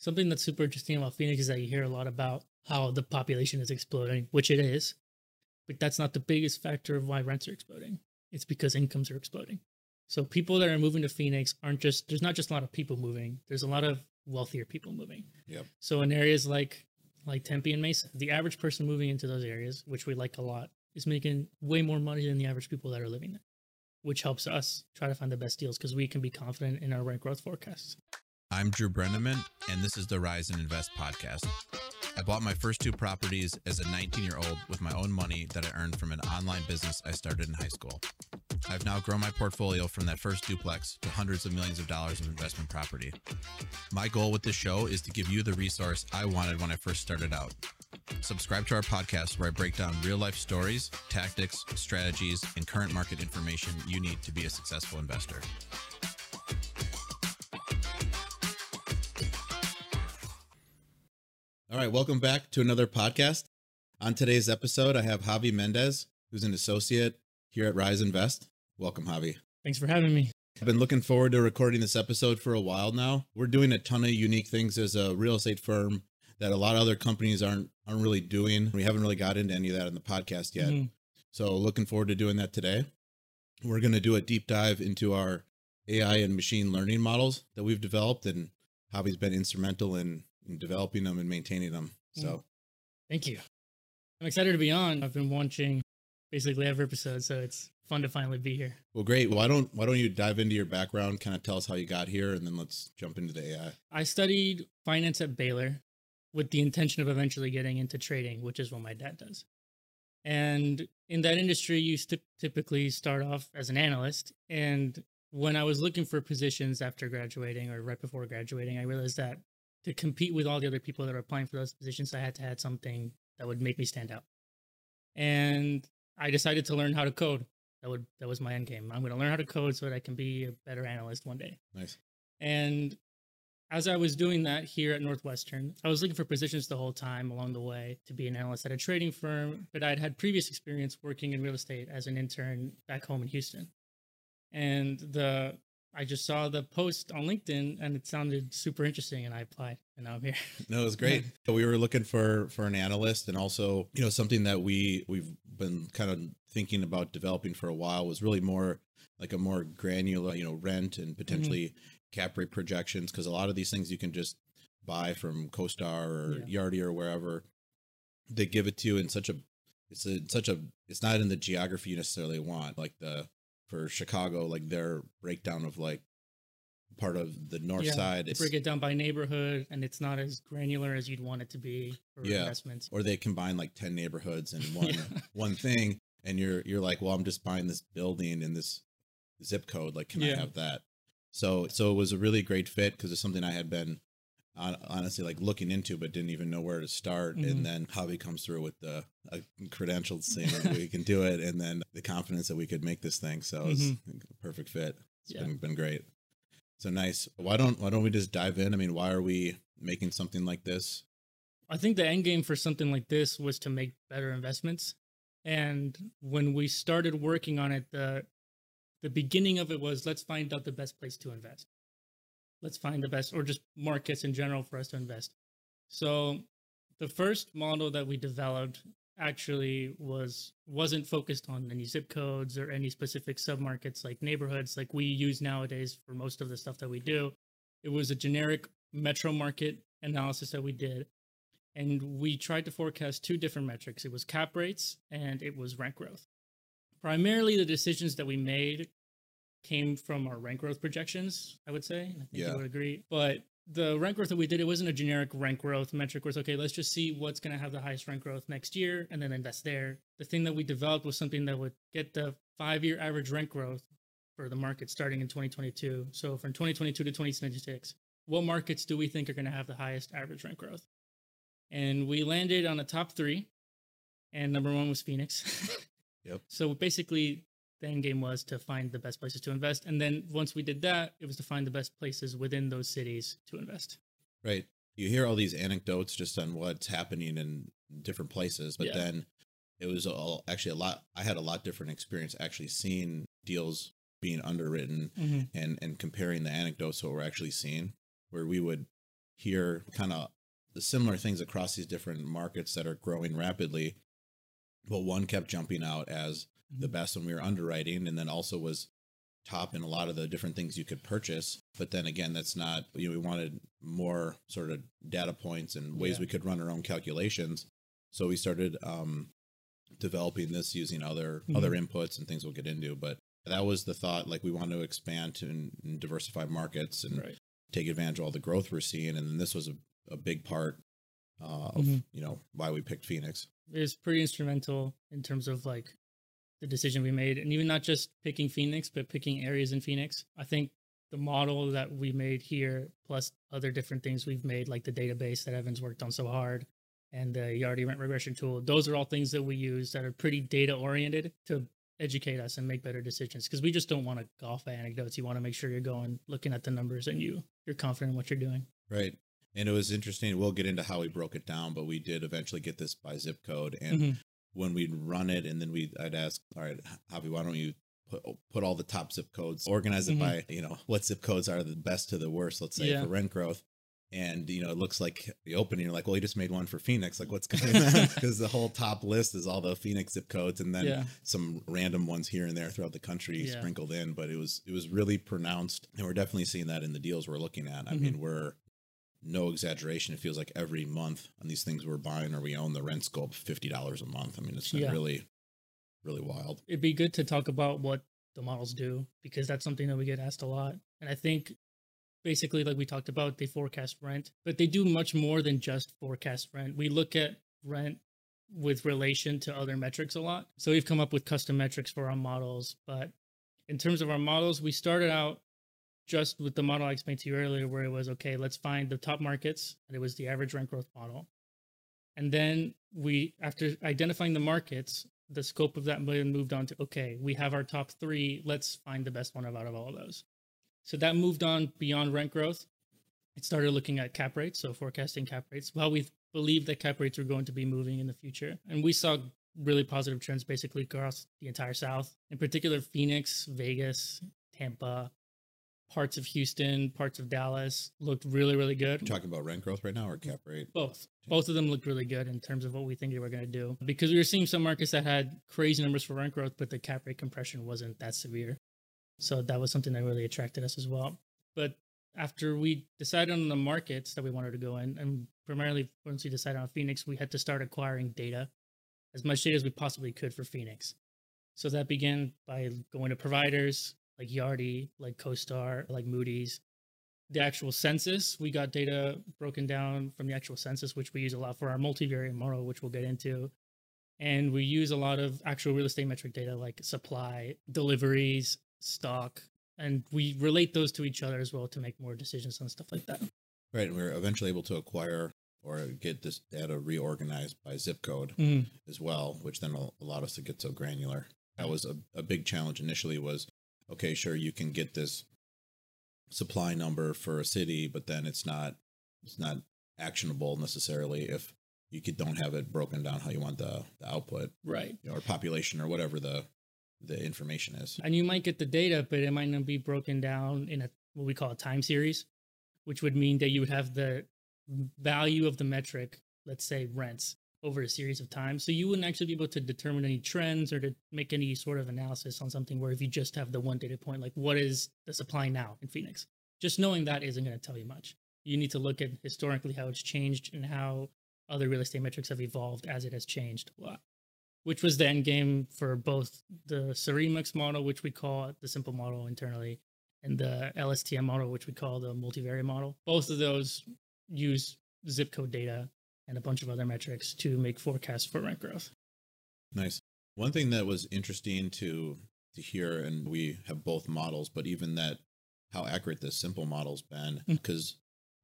something that's super interesting about Phoenix is that you hear a lot about how the population is exploding, which it is, but that's not the biggest factor of why rents are exploding. It's because incomes are exploding. So people that are moving to Phoenix aren't just there's not just a lot of people moving. There's a lot of wealthier people moving. Yep. So in areas like like Tempe and Mesa, the average person moving into those areas, which we like a lot, is making way more money than the average people that are living there, which helps us try to find the best deals because we can be confident in our rent growth forecasts. I'm Drew Breneman, and this is the Rise and Invest podcast. I bought my first two properties as a 19 year old with my own money that I earned from an online business I started in high school. I've now grown my portfolio from that first duplex to hundreds of millions of dollars of investment property. My goal with this show is to give you the resource I wanted when I first started out. Subscribe to our podcast where I break down real life stories, tactics, strategies, and current market information you need to be a successful investor. All right, welcome back to another podcast. On today's episode, I have Javi Mendez, who's an associate here at Rise Invest. Welcome, Javi. Thanks for having me. I've been looking forward to recording this episode for a while now. We're doing a ton of unique things as a real estate firm that a lot of other companies aren't aren't really doing. We haven't really got into any of that in the podcast yet. Mhm. So looking forward to doing that today. We're going to do a deep dive into our AI and machine learning models that we've developed and Javi's been instrumental in, in developing them and maintaining them. So Thank you. I'm excited to be on. I've been watching basically every episode, so it's fun to finally be here. Well, great. Why don't why don't you dive into your background, kind of tell us how you got here, and then let's jump into the AI. I studied finance at Baylor with the intention of eventually getting into trading, which is what my dad does. And in that industry, you st- typically start off as an analyst. And when I was looking for positions after graduating or right before graduating, I realized that to compete with all the other people that are applying for those positions, I had to have something that would make me stand out. And I decided to learn how to code. That would that was my end game. I'm going to learn how to code so that I can be a better analyst one day. Nice. And as I was doing that here at Northwestern, I was looking for positions the whole time along the way to be an analyst at a trading firm, but I'd had previous experience working in real estate as an intern back home in Houston. And the I just saw the post on LinkedIn and it sounded super interesting and I applied and now I'm here. No, it was great. So we were looking for for an analyst, and also you know something that we we've been kind of thinking about developing for a while was really more like a more granular, you know, rent and mm-hmm. potentially cap rate projections because a lot of these things you can just buy from CoStar or Yardi or wherever. They give it to you in such a it's a such a it's not in the geography you necessarily want like the for Chicago like their breakdown of like part of the north Yeah, side it's break it down by neighborhood and it's not as granular as you'd want it to be for Yeah. investments. or they combine like 10 neighborhoods in one Yeah. one thing and you're you're like well i'm just buying this building in this zip code like can i have that so so it was a really great fit because it's something i had been honestly like looking into but didn't even know where to start Mhm. and then Javi comes through with the uh, credentials saying we can do it and then the confidence that we could make this thing so it's a perfect fit It's Yeah. been, been great so nice why don't why don't we just dive in i mean why are we making something like this I think the end game for something like this was to make better investments. And when we started working on it, the the beginning of it was let's find out the best place to invest. Let's find the best or just markets in general for us to invest. So the first model that we developed actually was wasn't focused on any zip codes or any specific submarkets like neighborhoods like we use nowadays for most of the stuff that we do. It was a generic metro market analysis that we did and we tried to forecast two different metrics it was cap rates and it was rent growth primarily the decisions that we made came from our rent growth projections i would say and i think Yeah. you would agree. But the rent growth that we did it wasn't a generic rent growth metric where it's okay let's just see what's going to have the highest rent growth next year and then invest there. The thing that we developed was something that would get the five year average rent growth for the market starting in 2022 so from 2022 to 2026 what markets do we think are going to have the highest average rent growth? And we landed on the top three and number one was phoenix. Yep. so basically the end game was to find the best places to invest and then once we did that it was to find the best places within those cities to invest Right. You hear all these anecdotes just on what's happening in different places, but Yeah. then it was all actually a lot. I had a lot different experience actually seeing deals being underwritten mm-hmm. and and comparing the anecdotes to what we're actually seeing, where we would hear kind of the similar things across these different markets that are growing rapidly. But one kept jumping out as the Mhm. best when we were underwriting, and then also was top in a lot of the different things you could purchase. But then again, that's not, you know, we wanted more sort of data points and ways Yeah. we could run our own calculations. So we started um, developing this using other Mhm. other inputs and things we'll get into. But that was the thought. Like we want to expand to and, and diversify markets and Right. take advantage of all the growth we're seeing. And then this was a, a big part uh, of Mhm. you know why we picked Phoenix. It was pretty instrumental in terms of like the decision we made, and even not just picking Phoenix, but picking areas in Phoenix. I think the model that we made here, plus other different things we've made, like the database that Evans worked on so hard, and the Yardi rent regression tool, those are all things that we use that are pretty data oriented to educate us and make better decisions. Because we just don't want to golf anecdotes. You want to make sure you're going looking at the numbers and you you're confident in what you're doing. Right. And it was interesting. We'll get into how we broke it down, but we did eventually get this by zip code. And Mhm. When we'd run it, and then we, I'd ask, all right, Javi, why don't you put put all the top zip codes, organize it Mhm. by you know what zip codes are the best to the worst, let's say Yeah. for rent growth. And you know, it looks like the opening. You're like, well, you just made one for Phoenix. Like, what's going on? Because the whole top list is all the Phoenix zip codes, and then Yeah. some random ones here and there throughout the country Yeah. sprinkled in. But it was it was really pronounced, and we're definitely seeing that in the deals we're looking at. I Mhm. mean, we're no exaggeration. It feels like every month on these things we're buying or we own the rents go up fifty dollars a month. I mean, it's Yeah. really, really wild. it'd be good to talk about what the models do because that's something that we get asked a lot. And I think basically, like we talked about, they forecast rent, but they do much more than just forecast rent. We look at rent with relation to other metrics a lot. So we've come up with custom metrics for our models. But in terms of our models, we started out just with the model I explained to you earlier, where it was okay, let's find the top markets, and it was the average rent growth model. And then we, after identifying the markets, the scope of that then moved on to okay, we have our top three. Let's find the best one out of all of those. So that moved on beyond rent growth. It started looking at cap rates, so forecasting cap rates. Well, we believed that cap rates were going to be moving in the future, and we saw really positive trends basically across the entire South, in particular Phoenix, Vegas, Tampa, parts of Houston, parts of Dallas looked really, really good. You're talking about rent growth right now or cap rate? Both. Both of them looked really good in terms of what we think they were going to do. Because we were seeing some markets that had crazy numbers for rent growth, but the cap rate compression wasn't that severe. So that was something that really attracted us as well. But after we decided on the markets that we wanted to go in, and primarily once we decided on Phoenix, we had to start acquiring data, as much data as we possibly could for Phoenix. So that began by going to providers like Yardi, like CoStar, like Moody's, the actual census. We got data broken down from the actual census, which we use a lot for our multivariate model, which we'll get into. And we use a lot of actual real estate metric data like supply, deliveries, stock, and we relate those to each other as well to make more decisions on stuff like that. Right. And we are eventually able to acquire or get this data reorganized by zip code Mm, as well, which then allowed us to get so granular. That was a, a big challenge initially was, okay, sure, you can get this supply number for a city, but then it's not, it's not actionable necessarily if you could, don't have it broken down how you want the, the output right. you know, or population or whatever the, the information is. And you might get the data, but it might not be broken down in a what we call a time series, which would mean that you would have the value of the metric, let's say rents, over a series of times. So you wouldn't actually be able to determine any trends or to make any sort of analysis on something where if you just have the one data point, like what is the supply now in Phoenix? Just knowing that isn't going to tell you much. You need to look at historically how it's changed and how other real estate metrics have evolved as it has changed which was the end game for both the SARIMAX model, which we call the simple model internally, and the LSTM model, which we call the multivariate model. Both of those use zip code data and a bunch of other metrics to make forecasts for rent growth. Nice. One thing that was interesting to to hear, and we have both models, but even that how accurate this simple model's been, Mm. because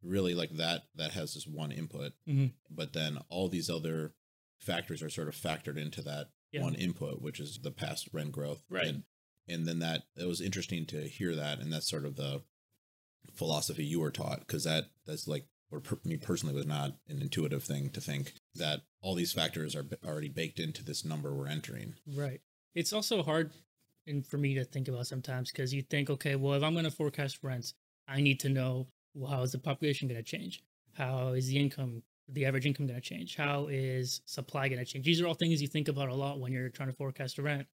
really like that that has this one input, Mhm. but then all these other factors are sort of factored into that Yeah. one input, which is the past rent growth. Right. And, and then that it was interesting to hear that, and that's sort of the philosophy you were taught, because that that's like or per, me personally was not an intuitive thing to think that all these factors are b- already baked into this number we're entering. Right. It's also hard and for me to think about sometimes because you think, okay, well, if I'm going to forecast rents, I need to know well, how is the population going to change? How is the income, the average income going to change? How is supply going to change? These are all things you think about a lot when you're trying to forecast a rent.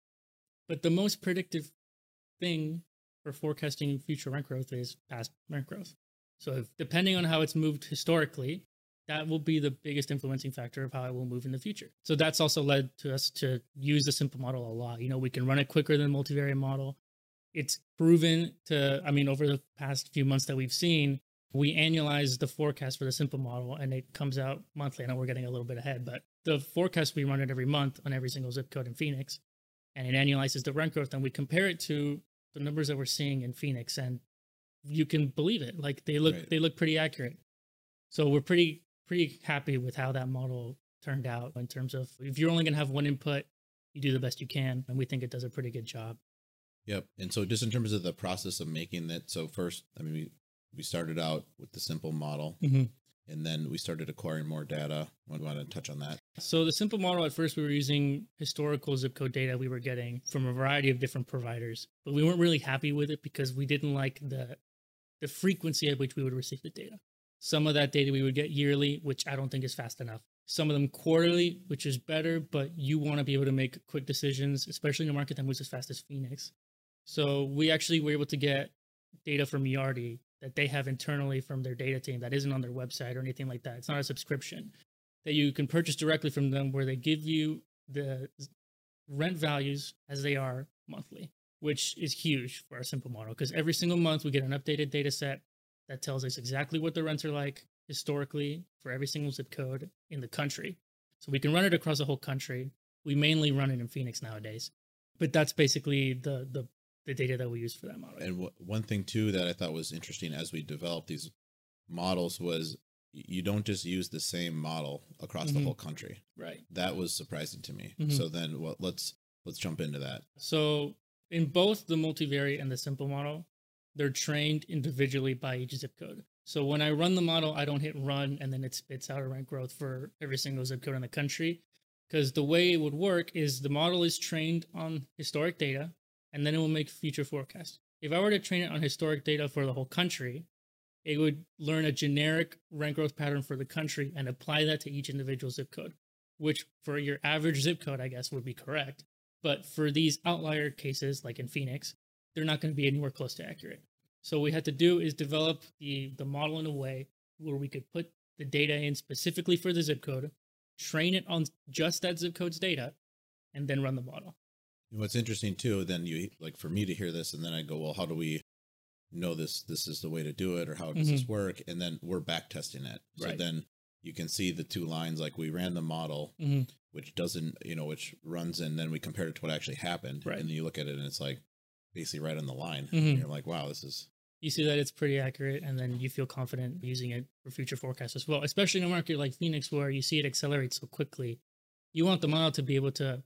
But the most predictive thing for forecasting future rent growth is past rent growth. So, depending on how it's moved historically, that will be the biggest influencing factor of how it will move in the future. So that's also led to us to use the simple model a lot. You know, we can run it quicker than multivariate model. It's proven to, I mean, over the past few months that we've seen, we annualize the forecast for the simple model and it comes out monthly. I know we're getting a little bit ahead, but the forecast we run it every month on every single zip code in Phoenix and it annualizes the rent growth and we compare it to the numbers that we're seeing in Phoenix and you can believe it. Like they look Right. they look pretty accurate. So we're pretty pretty happy with how that model turned out in terms of if you're only going to have one input, you do the best you can and we think it does a pretty good job. Yep. And so just in terms of the process of making that, so first, I mean, we, we started out with the simple model Mhm. and then we started acquiring more data. I want to touch on that. So the simple model at first we were using historical zip code data we were getting from a variety of different providers, but we weren't really happy with it because we didn't like the the frequency at which we would receive the data. Some of that data we would get yearly, which I don't think is fast enough. Some of them quarterly, which is better, but you want to be able to make quick decisions, especially in a market that moves as fast as Phoenix. So we actually were able to get data from Yardi that they have internally from their data team that isn't on their website or anything like that. It's not a subscription that you can purchase directly from them where they give you the rent values as they are monthly, which is huge for our simple model because every single month we get an updated data set that tells us exactly what the rents are like historically for every single zip code in the country. So we can run it across the whole country. We mainly run it in Phoenix nowadays. But that's basically the the the data that we use for that model. And w- one thing too that I thought was interesting as we developed these models was you don't just use the same model across Mhm. the whole country. right. That was surprising to me. Mhm. So then well, let's let's jump into that. So in both the multivariate and the simple model, they're trained individually by each zip code. So when I run the model, I don't hit run and then it spits out a rent growth for every single zip code in the country. Because the way it would work is the model is trained on historic data and then it will make future forecasts. If I were to train it on historic data for the whole country, it would learn a generic rent growth pattern for the country and apply that to each individual zip code, which for your average zip code, I guess, would be correct. But for these outlier cases, like in Phoenix, they're not going to be anywhere close to accurate. So what we had to do is develop the the model in a way where we could put the data in specifically for the zip code, train it on just that zip code's data, and then run the model. And What's interesting too, then you like for me to hear this, and then I go, well, how do we know this? This is the way to do it, or how does this work? And then we're back testing it. So Right. then you can see the two lines. Like we ran the model, Mhm. Which doesn't, you know, which runs, and then we compared it to what actually happened. Right. And then you look at it, and it's like basically right on the line. Mhm. And you're like, wow, this is You see that it's pretty accurate, and then you feel confident using it for future forecasts as well. Especially in a market like Phoenix, where you see it accelerate so quickly, you want the model to be able to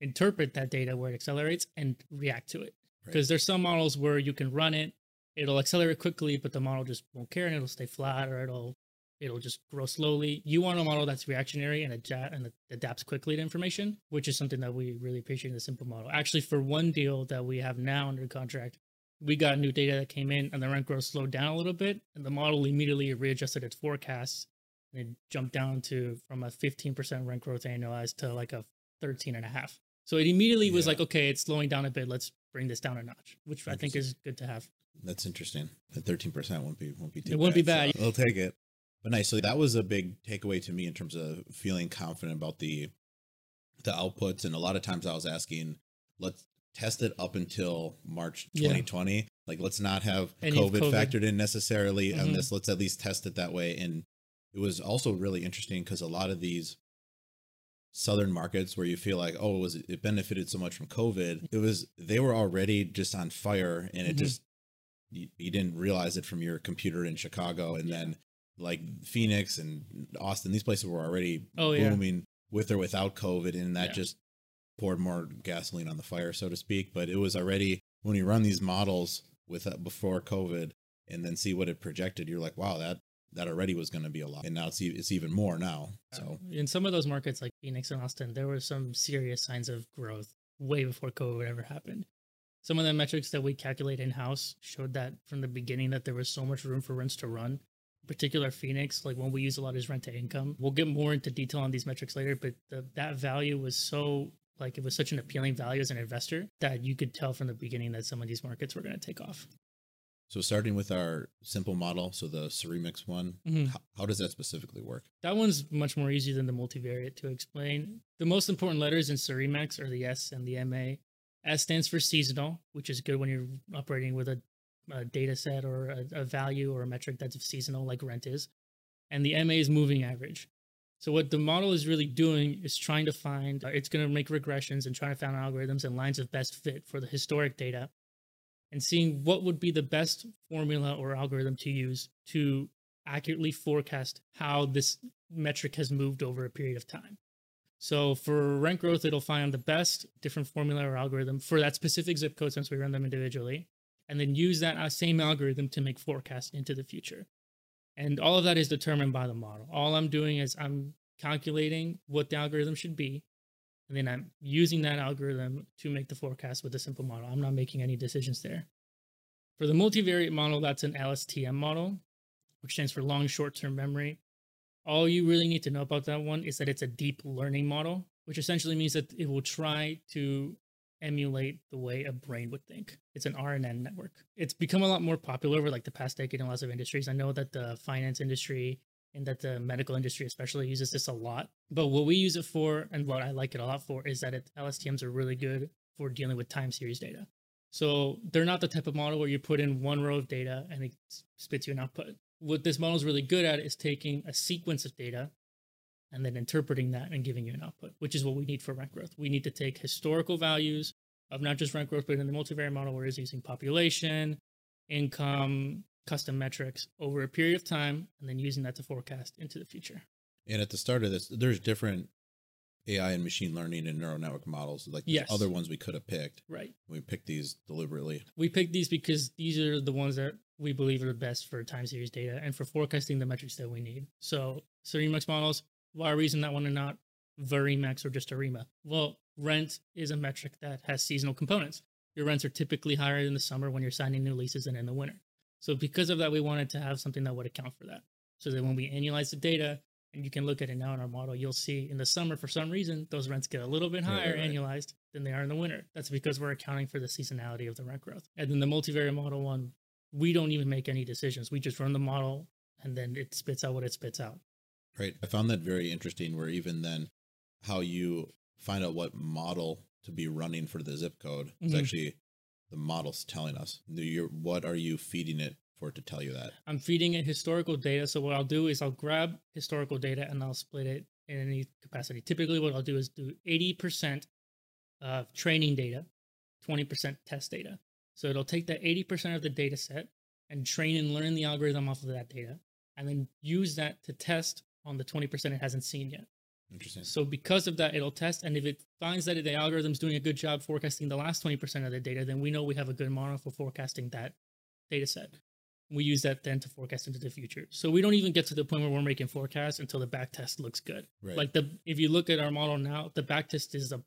interpret that data where it accelerates and react to it. Right. Because there's some models where you can run it, it'll accelerate quickly, but the model just won't care and it'll stay flat or it'll it'll just grow slowly. You want a model that's reactionary and and adapts quickly to information, which is something that we really appreciate in the simple model. Actually, for one deal that we have now under contract, we got new data that came in and the rent growth slowed down a little bit and the model immediately readjusted its forecasts and it jumped down to from a 15% rent growth annualized to like a 13 and a half. So it immediately was like, okay, it's slowing down a bit. Let's bring this down a notch, which I think is good to have. that's interesting. The thirteen percent won't be won't be too It won't be so bad. we'll take it. But nice. So that was a big takeaway to me in terms of feeling confident about the the outputs. And a lot of times I was asking, let's test it up until March Yeah. 2020. Like let's not have COVID, COVID. factored in necessarily on Mhm. this. Let's at least test it that way. And it was also really interesting because a lot of these southern markets where you feel like oh it was it benefited so much from covid it was they were already just on fire and it Mhm. just you, you didn't realize it from your computer in chicago and Yeah. then like phoenix and austin these places were already Oh, yeah. booming with or without covid and that Yeah. just poured more gasoline on the fire so to speak but it was already when you run these models with uh, before covid and then see what it projected you're like wow that that already was going to be a lot and now it's, it's even more now so in some of those markets like Phoenix and Austin, there were some serious signs of growth way before COVID ever happened. Some of the metrics that we calculate in house showed that from the beginning that there was so much room for rents to run particular Phoenix, like when we use a lot is rent to income. We'll get more into detail on these metrics later, but the, that value was so like it was such an appealing value as an investor that you could tell from the beginning that some of these markets were going to take off. So starting with our simple model, so the SARIMAX one, Mhm. how, how does that specifically work? That one's much more easy than the multivariate to explain. The most important letters in SARIMAX are the S and the MA. S stands for seasonal, which is good when you're operating with a, a data set or a, a value or a metric that's seasonal, like rent is. And the MA is moving average. So what the model is really doing is trying to find, uh, it's going to make regressions and trying to find algorithms and lines of best fit for the historic data and seeing what would be the best formula or algorithm to use to accurately forecast how this metric has moved over a period of time. So for rent growth, it'll find the best different formula or algorithm for that specific zip code since we run them individually, and then use that uh, same algorithm to make forecasts into the future. And all of that is determined by the model. All I'm doing is I'm calculating what the algorithm should be, and then I'm using that algorithm to make the forecast with a simple model. I'm not making any decisions there. For the multivariate model, that's an LSTM model, which stands for long short term memory. All you really need to know about that one is that it's a deep learning model, which essentially means that it will try to emulate the way a brain would think. It's an RNN network. It's become a lot more popular over like the past decade in lots of industries. I know that the finance industry and that the medical industry especially uses this a lot. But what we use it for and what I like it a lot for is that it, LSTMs are really good for dealing with time series data. So they're not the type of model where you put in one row of data and it spits you an output. What this model is really good at is taking a sequence of data and then interpreting that and giving you an output, which is what we need for rent growth. We need to take historical values of not just rent growth, but in the multivariate model, where it's using population, income, custom metrics over a period of time, and then using that to forecast into the future. And at the start of this, there's different AI and machine learning and neural network models, like Yes. other ones we could have picked. Right. We picked these deliberately. We picked these because these are the ones that we believe are the best for time series data and for forecasting the metrics that we need. So, SARIMAX models, why reason that one and not Varimex or just Arima? Well, rent is a metric that has seasonal components. Your rents are typically higher in the summer when you're signing new leases than in the winter. So, because of that, we wanted to have something that would account for that. So that when we annualize the data, and you can look at it now in our model, you'll see in the summer, for some reason, those rents get a little bit higher right, right. annualized than they are in the winter. That's because we're accounting for the seasonality of the rent growth. And then the multivariate model one, we don't even make any decisions. We just run the model and then it spits out what it spits out. Right. I found that very interesting where even then how you find out what model to be running for the zip code is Mhm. actually the model's telling us. What are you feeding it for it to tell you that? I'm feeding it historical data. So what I'll do is I'll grab historical data and I'll split it in any capacity. Typically, what I'll do is do 80% of training data, 20% test data. So it'll take that 80% of the data set and train and learn the algorithm off of that data, and then use that to test on the 20% it hasn't seen yet. Interesting. So because of that, it'll test, and if it finds that the algorithm's doing a good job forecasting the last 20% of the data, then we know we have a good model for forecasting that data set. We use that then to forecast into the future. So we don't even get to the point where we're making forecasts until the back test looks good. Right. Like the if you look at our model now, the back test is a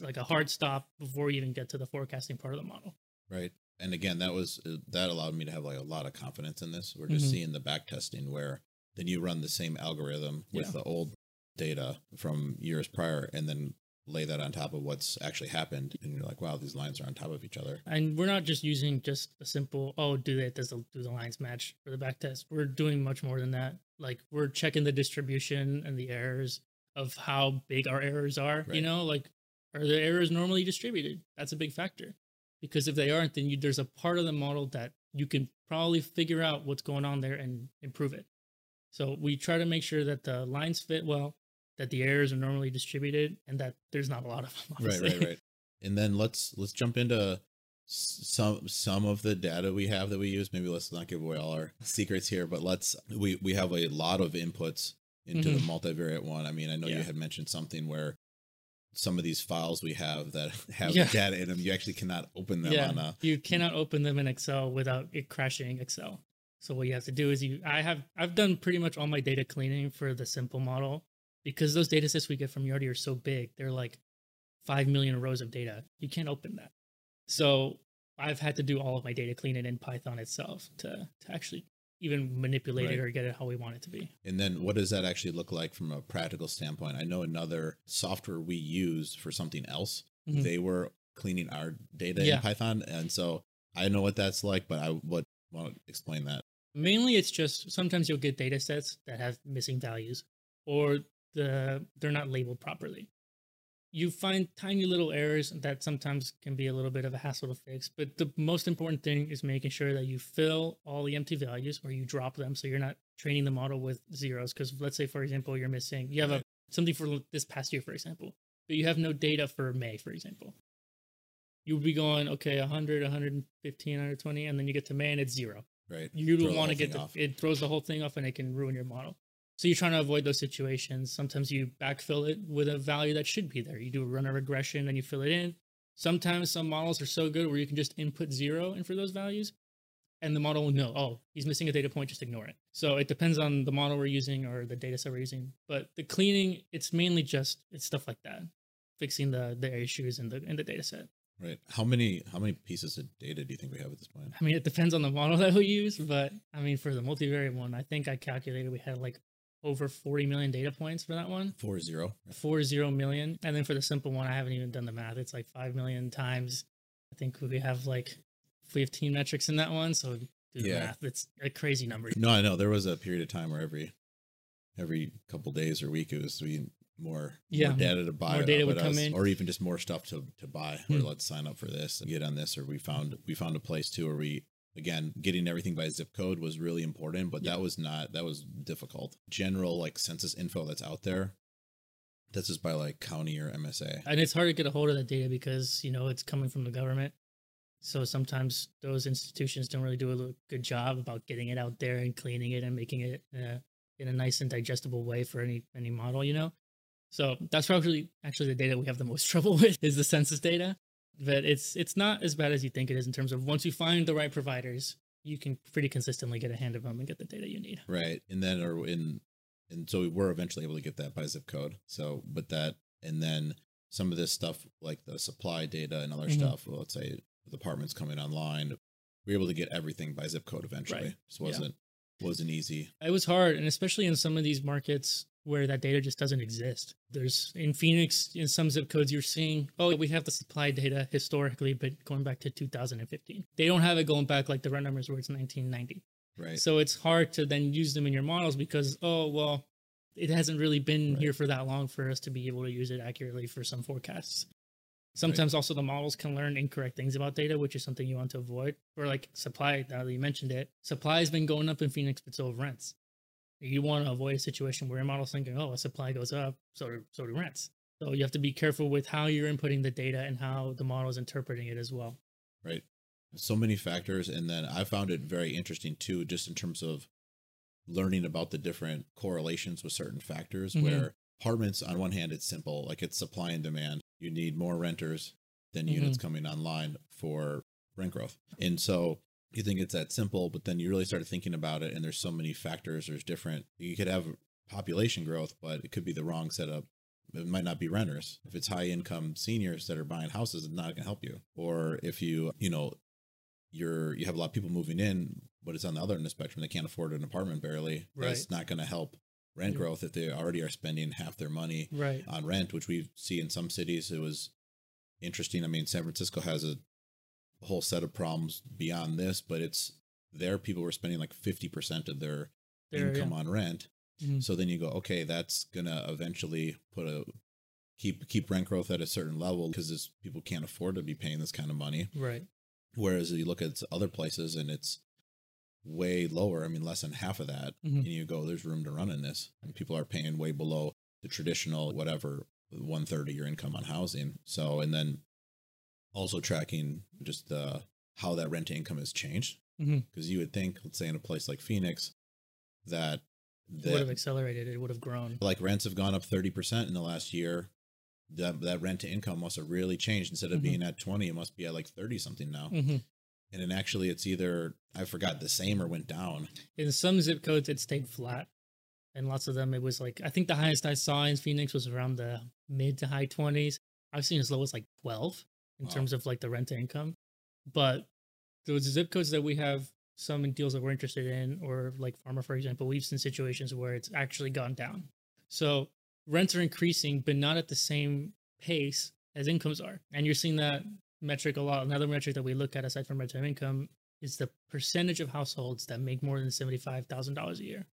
like a hard stop before you even get to the forecasting part of the model. Right. And again, that was that allowed me to have like a lot of confidence in this. We're just Mhm. seeing the back testing where then you run the same algorithm with Yeah. the old data from years prior and then lay that on top of what's actually happened and you're like, wow, these lines are on top of each other. And we're not just using just a simple, oh, do they does the do the lines match for the back test? We're doing much more than that. Like we're checking the distribution and the errors of how big our errors are. You know, like are the errors normally distributed? That's a big factor. Because if they aren't, then you, there's a part of the model that you can probably figure out what's going on there and improve it. So we try to make sure that the lines fit well, that the errors are normally distributed, and that there's not a lot of them. Right, obviously. right, right. And then let's let's jump into some some of the data we have that we use. Maybe let's not give away all our secrets here, but let's we we have a lot of inputs into the multivariate one. I mean, I know you Mm-hmm. Had mentioned something where some of these files we have that have Yeah. data in them, you actually cannot open them yeah, on a you cannot open them in Excel without it crashing Excel. So what you have to do is you I have I've done pretty much all my data cleaning for the simple model because those data sets we get from Yardi are so big. They're like 5 million rows of data. You can't open that. So I've had to do all of my data cleaning in Python itself to to actually even manipulate it or get it how we want it to be. And then what does that actually look like from a practical standpoint? I know another software we used for something else, Mhm. they were cleaning our data Yeah. in Python. And so I know what that's like, but I would want to explain that. Mainly, it's just sometimes you'll get data sets that have missing values, or the they're not labeled properly. You find tiny little errors that sometimes can be a little bit of a hassle to fix. But the most important thing is making sure that you fill all the empty values, or you drop them, so you're not training the model with zeros. Because let's say, for example, you're missing you have a something for this past year, for example, but you have no data for May, for example. You would be going okay, 100, 115, 120, and then you get to May and it's zero. Right. you Throw don't want to get the, it throws the whole thing off and it can ruin your model. So you're trying to avoid those situations. Sometimes you backfill it with a value that should be there. You do a run a regression and you fill it in. Sometimes some models are so good where you can just input zero in for those values and the model will know oh he's missing a data point just ignore it. So it depends on the model we're using or the data set we're using but the cleaning it's mainly just it's stuff like that. Fixing the the issues in the in the data set Right. How many how many pieces of data do you think we have at this point? I mean, it depends on the model that we use, but I mean, for the multivariate one, I think I calculated we had like over 40 million data points for that one, Four zero. four zero million. And then for the simple one, I haven't even done the math. It's like 5 million times. I think we have like 15 metrics in that one. So do the Yeah. math. It's a crazy number. No, I know there was a period of time where every every couple days or week it was we more Yeah, more data to buy more data would come us, in. or even just more stuff to to buy or Hmm. let's sign up for this and get on this or we found we found a place too where we again getting everything by zip code was really important but Yeah. that was not that was difficult general like census info that's out there that's just by like county or msa And it's hard to get a hold of that data because, you know, it's coming from the government. So sometimes those institutions don't really do a good job about getting it out there and cleaning it and making it uh, in a nice and digestible way for any any model, you know. So that's probably actually the data we have the most trouble with is the census data. But it's it's not as bad as you think it is in terms of once you find the right providers, you can pretty consistently get a hand of them and get the data you need. right and then or in and so we were eventually able to get that by zip code so but that and then some of this stuff like the supply data and other Mhm. stuff well, let's say with apartments coming online we were able to get everything by zip code eventually Right. just wasn't wasn't easy It was hard, and especially in some of these markets where that data just doesn't exist. There's in Phoenix, in some zip codes, you're seeing, oh, we have the supply data historically, but going back to 2015. They don't have it going back like the rent numbers where it's 1990. right So it's hard to then use them in your models because, oh, well, it hasn't really been Right. here for that long for us to be able to use it accurately for some forecasts. Sometimes also the models can learn incorrect things about data, which is something you want to avoid. Or like supply, now that you mentioned it, supply has been going up in Phoenix, but so have rents. You want to avoid a situation where your model's thinking, oh, a supply goes up, so do, so do rents. So you have to be careful with how you're inputting the data and how the model is interpreting it as well. right so many factors and then i found it very interesting too just in terms of learning about the different correlations with certain factors Mhm. where apartments on one hand it's simple like it's supply and demand you need more renters than Mhm. units coming online for rent growth and so you think it's that simple but then you really start thinking about it and there's so many factors there's different you could have population growth but it could be the wrong setup it might not be renters if it's high income seniors that are buying houses it's not going to help you or if you you know you're you have a lot of people moving in but it's on the other end of the spectrum they can't afford an apartment barely that's Right. not going to help rent Yeah. growth if they already are spending half their money Right. on rent which we see in some cities it was interesting i mean san francisco has a whole set of problems beyond this but it's there people were spending like 50% of their There, income yeah. on rent Mhm. so then you go okay that's gonna eventually put a keep keep rent growth at a certain level because people can't afford to be paying this kind of money Right. Whereas you look at other places and it's way lower. I mean, less than half of that. Mhm. And you go, there's room to run in this. And people are paying way below the traditional, whatever, one third of your income on housing. So, and then also tracking just the how that rent to income has changed. Because you would think, let's say in a place like Phoenix, that It would have accelerated. It would have grown. like rents have gone up 30% in the last year. That, that rent to income must have really changed. Instead of Mhm. being at 20, it must be at like 30 something now hmm and then actually it's either I forgot the same or went down. In some zip codes, it stayed flat. And lots of them, it was like, I think the highest I saw in Phoenix was around the mid to high 20s. I've seen as low as like 12 in Wow. terms of like the rent to income. But those zip codes that we have some deals that we're interested in, or like pharma, for example, we've seen situations where it's actually gone down. So rents are increasing, but not at the same pace as incomes are. And you're seeing that metric a lot. Another metric that we look at aside from rental income is the percentage of households that make more than $75,000 a year.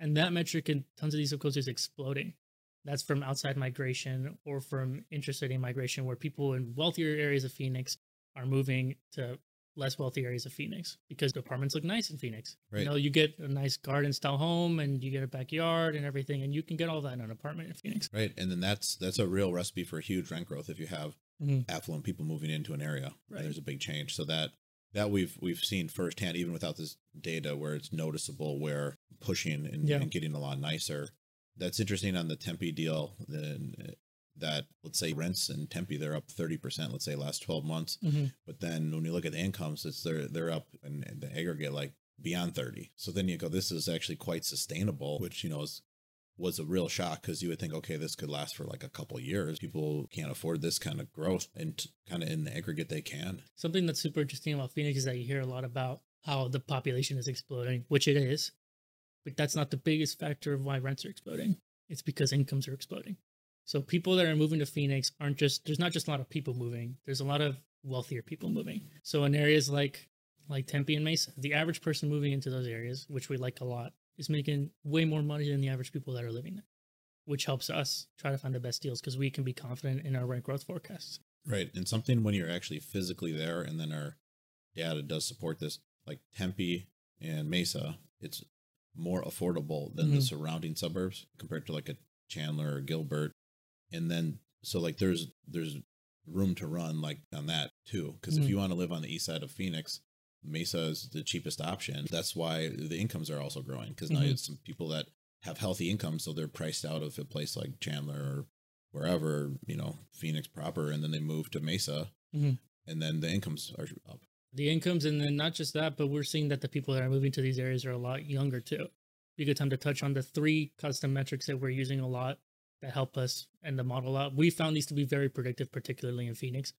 And that metric in tons of these zip codes is exploding. That's from outside migration or from interstate migration, where people in wealthier areas of Phoenix are moving to less wealthy areas of Phoenix because the apartments look nice in Phoenix. Right. You know, you get a nice garden style home and you get a backyard and everything, and you can get all that in an apartment in Phoenix. Right. And then that's that's a real recipe for huge rent growth if you have Mhm. affluent people moving into an area. Right. There's a big change. So that that we've we've seen firsthand, even without this data, where it's noticeable where pushing and, Yeah. and getting a lot nicer. That's interesting on the Tempe deal. Then uh, that let's say rents in Tempe they're up thirty percent. Let's say last twelve months. Mhm. But then when you look at the incomes, it's they're they're up in, in the aggregate like beyond thirty. So then you go, this is actually quite sustainable, which you know is was a real shock because you would think, okay, this could last for like a couple years. People can't afford this kind of growth, and kind of in the aggregate, they can. Something that's super interesting about Phoenix is that you hear a lot about how the population is exploding, which it is, but that's not the biggest factor of why rents are exploding. It's because incomes are exploding. So people that are moving to Phoenix aren't just there's not just a lot of people moving. There's a lot of wealthier people moving. So in areas like like Tempe and Mesa, the average person moving into those areas, which we like a lot, is making way more money than the average people that are living there, which helps us try to find the best deals because we can be confident in our rent growth forecasts. Right. And something when you're actually physically there, and then our data does support this, like Tempe and Mesa, it's more affordable than the Mhm. surrounding suburbs compared to like a Chandler or Gilbert. And then, so like there's, there's room to run like on that too. because if Mhm. you want to live on the east side of Phoenix, Mesa is the cheapest option. That's why the incomes are also growing because now Mhm. it's some people that have healthy incomes, so they're priced out of a place like Chandler or wherever, you know, Phoenix proper, and then they move to Mesa, Mhm. and then the incomes are up. The incomes and then not just that but we're seeing that the people that are moving to these areas are a lot younger too. Be a good time to touch on the three custom metrics that we're using a lot that help us and the model out we found these to be very predictive particularly in phoenix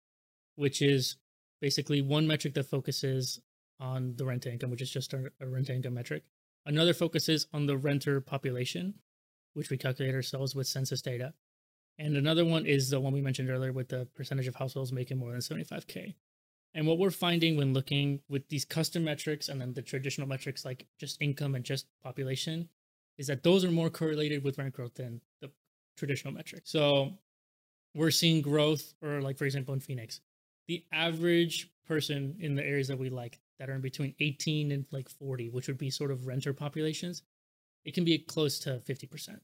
which is basically one metric that focuses on the rent income which is just a, rent income metric. Another focuses on the renter population which we calculate ourselves with census data. And another one is the one we mentioned earlier with the percentage of households making more than 75k and what we're finding when looking with these custom metrics and then the traditional metrics like just income and just population is that those are more correlated with rent growth than the traditional metrics. So we're seeing growth, or like for example in Phoenix, the average person in the areas that we like that are in between 18 and like 40, which would be sort of renter populations, it can be close to 50%.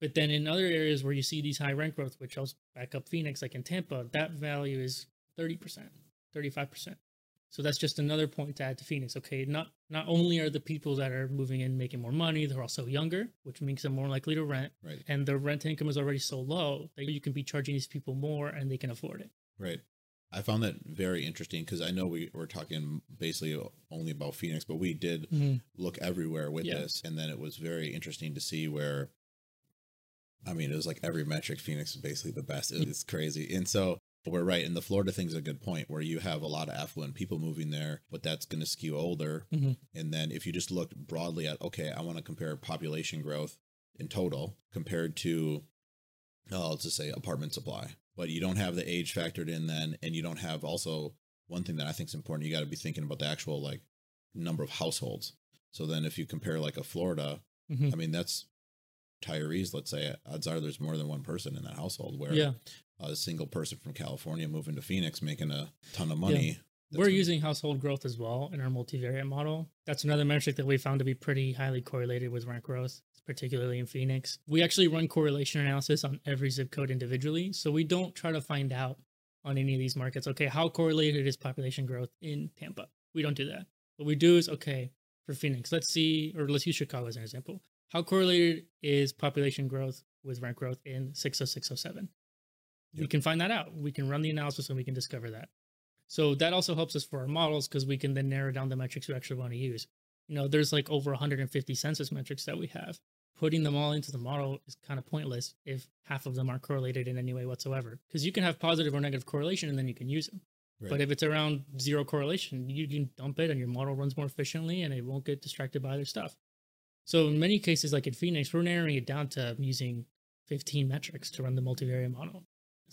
But then in other areas where you see these high rent growth, which helps back up Phoenix, like in Tampa, that value is 30%. 35%. So that's just another point to add to Phoenix. Okay, not not only are the people that are moving in making more money, they're also younger, which makes them more likely to rent. Right. And the rent income is already so low that you can be charging these people more and they can afford it. Right. I found that very interesting because I know we were talking basically only about Phoenix, but we did mm-hmm. look everywhere with Yeah. this. And then it was very interesting to see where, I mean, it was like every metric, Phoenix is basically the best. It's mm. crazy. And so we're right. And the Florida thing's a good point where you have a lot of affluent people moving there, but that's going to skew older. Mhm. And then if you just look broadly at, okay, I want to compare population growth in total compared to, oh, let's just say apartment supply, but you don't have the age factored in then. And you don't have also one thing that I think is important. You got to be thinking about the actual like number of households. So then if you compare like a Florida, Mhm. I mean, that's retirees, let's say, odds are there's more than one person in that household where Yeah. A single person from California moving to Phoenix making a ton of money. that's We're using household growth as well in our multivariate model. That's another metric that we found to be pretty highly correlated with rent growth, particularly in Phoenix. We actually run correlation analysis on every zip code individually. So we don't try to find out on any of these markets, okay, how correlated is population growth in Tampa? We don't do that. What we do is, okay, for Phoenix, let's see, or let's use Chicago as an example. How correlated is population growth with rent growth in 60607? We can find that out. We can run the analysis and we can discover that. So that also helps us for our models because we can then narrow down the metrics we actually want to use. You know, there's like over 150 census metrics that we have. Putting them all into the model is kind of pointless if half of them aren't correlated in any way whatsoever. Because you can have positive or negative correlation and then you can use them. Right. But if it's around zero correlation, you can dump it and your model runs more efficiently and it won't get distracted by other stuff. So in many cases, like in Phoenix, we're narrowing it down to using 15 metrics to run the multivariate model.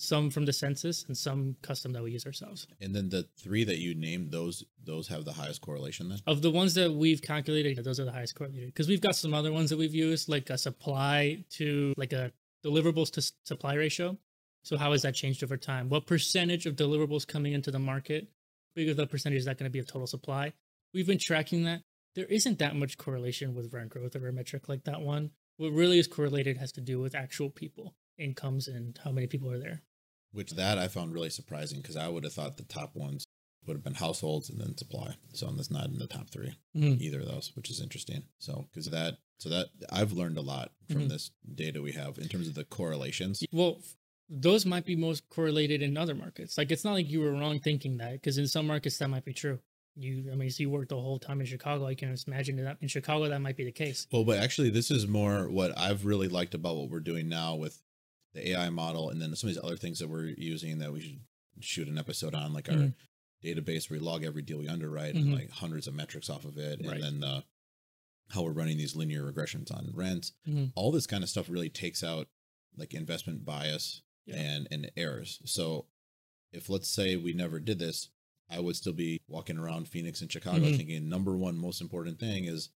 Some from the census and some custom that we use ourselves. And then the three that you named, those those have the highest correlation then? Of the ones that we've calculated, those are the highest correlated. Because we've got some other ones that we've used, like a supply to like a deliverables to supply ratio. So how has that changed over time? What percentage of deliverables coming into the market? Big of the percentage is that going to be of total supply? We've been tracking that. There isn't that much correlation with rent growth or a metric like that one. What really is correlated has to do with actual people, incomes, and how many people are there. Which that I found really surprising because I would have thought the top ones would have been households and then supply. So that's not in the top three Mhm. either of those, which is interesting. So because that, so that I've learned a lot from Mhm. this data we have in terms of the correlations. Well, those might be most correlated in other markets. Like it's not like you were wrong thinking that, because in some markets that might be true. You, I mean, so you worked the whole time in Chicago. I can just imagine that in Chicago that might be the case. Well, but actually, this is more what I've really liked about what we're doing now with the AI model, and then some of these other things that we're using that we should shoot an episode on, like our Mhm. database where we log every deal we underwrite Mhm. and like hundreds of metrics off of it, Right. and then the how we're running these linear regressions on rent. Mhm. All this kind of stuff really takes out like investment bias Yeah. and and errors. So if let's say we never did this, I would still be walking around Phoenix and Chicago Mhm. thinking number one most important thing is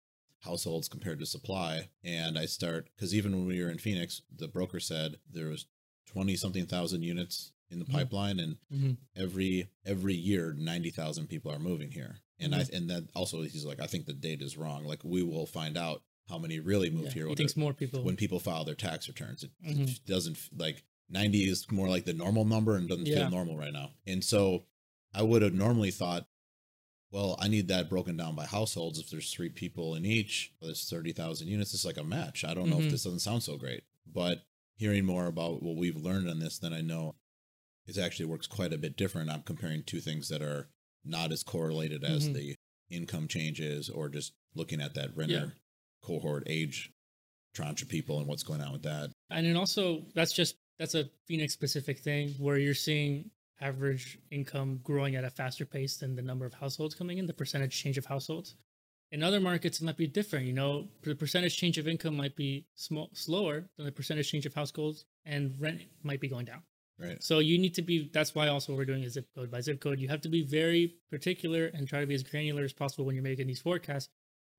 households compared to supply. And I start because even when we were in Phoenix, the broker said there was twenty something thousand units in the Mhm. pipeline, and Mhm. every every year ninety thousand people are moving here. And I and then also he's like, I think the data is wrong. Like we will find out how many really moved Yeah, here He when, thinks more people. when people file their tax returns. It, it Mhm. just doesn't like ninety is more like the normal number and doesn't Yeah. feel normal right now. And so I would have normally thought, well, I need that broken down by households. If there's three people in each, there's thirty thousand units. It's like a match. I don't know Mhm. if this doesn't sound so great, but hearing more about what we've learned on this, then I know it actually works quite a bit different. I'm comparing two things that are not as correlated as Mhm. the income changes or just looking at that renter cohort age tranche of people and what's going on with that. and then also that's just that's a Phoenix specific thing where you're seeing average income growing at a faster pace than the number of households coming in, the percentage change of households. In other markets, it might be different. You know, the percentage change of income might be small, slower than the percentage change of households, and rent might be going down. Right. So you need to be. That's why also we're doing a zip code by zip code. You have to be very particular and try to be as granular as possible when you're making these forecasts,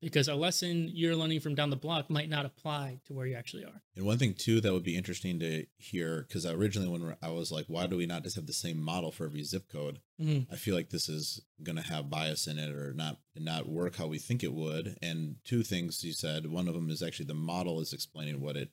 because a lesson you're learning from down the block might not apply to where you actually are. And one thing too that would be interesting to hear, because originally when I was like, why do we not just have the same model for every zip code? Mhm. I feel like this is going to have bias in it or not not work how we think it would. And two things you said, one of them is actually the model is explaining what it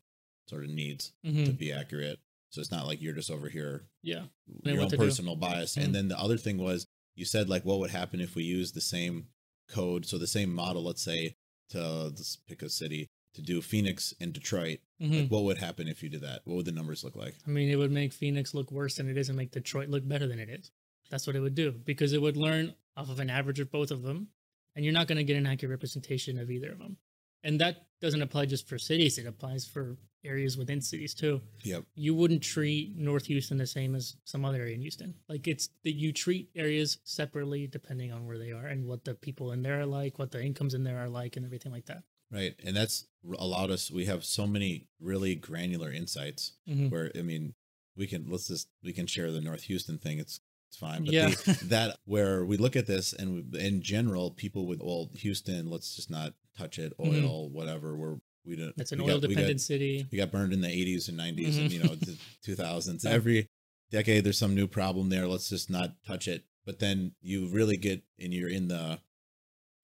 sort of needs Mhm. to be accurate. So it's not like you're just over here Yeah. your own to do. personal bias. Mhm. And then the other thing was you said like what would happen if we use the same code, so the same model, let's say to let's pick a city to do Phoenix and Detroit. Mhm. Like what would happen if you did that? What would the numbers look like? I mean, it would make Phoenix look worse than it is and make Detroit look better than it is. That's what it would do because it would learn off of an average of both of them, and you're not going to get an accurate representation of either of them. And that doesn't apply just for cities, it applies for areas within cities too. Yep. You wouldn't treat North Houston the same as some other area in Houston. Like it's that you treat areas separately depending on where they are and what the people in there are like, what the incomes in there are like, and everything like that. Right. And that's allowed us we have so many really granular insights Mhm. where I mean we can let's just we can share the North Houston thing. It's it's fine. But Yeah. the, that where we look at this and we, in general, people with well Houston, let's just not touch it, Mhm. oil, whatever. We're we don't. It's an oil got- we got- dependent city. we got burned in the 80s and 90s and Mhm. you know the 2000s every decade there's some new problem there let's just not touch it but then you really get and you're in the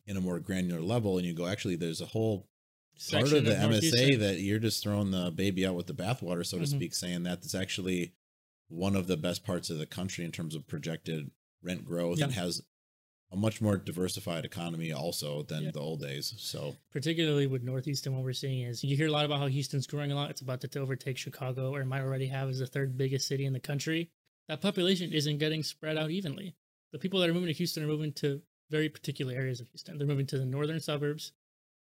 in a more granular level and you go actually there's a whole part of the msa that you're just throwing the baby out with the bathwater so to Mhm. speak saying that it's actually one of the best parts of the country in terms of projected rent growth and has a much more diversified economy also than Yeah. the old days so particularly with North Houston, what we're seeing is you hear a lot about how Houston's growing a lot. It's about to overtake Chicago, or it might already have as the third biggest city in the country. That population isn't getting spread out evenly. The people that are moving to Houston are moving to very particular areas of Houston. They're moving to the northern suburbs,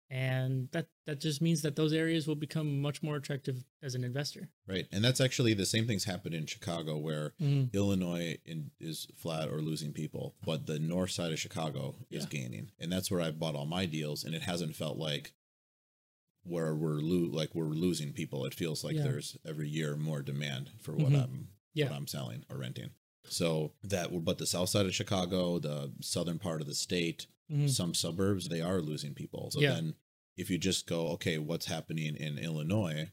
and that that just means that those areas will become much more attractive as an investor. Right. And that's actually the same things happen in Chicago where Mhm. Illinois in, is flat or losing people, but the north side of Chicago is Yeah. gaining. And that's where I bought all my deals and it hasn't felt like where we're lo- like we're losing people. It feels like Yeah. there's every year more demand for what Mhm. I'm Yeah. what I'm selling or renting. So that but the south side of Chicago, the southern part of the state, Mhm. some suburbs they are losing people. So Yeah. then if you just go, okay, what's happening in Illinois?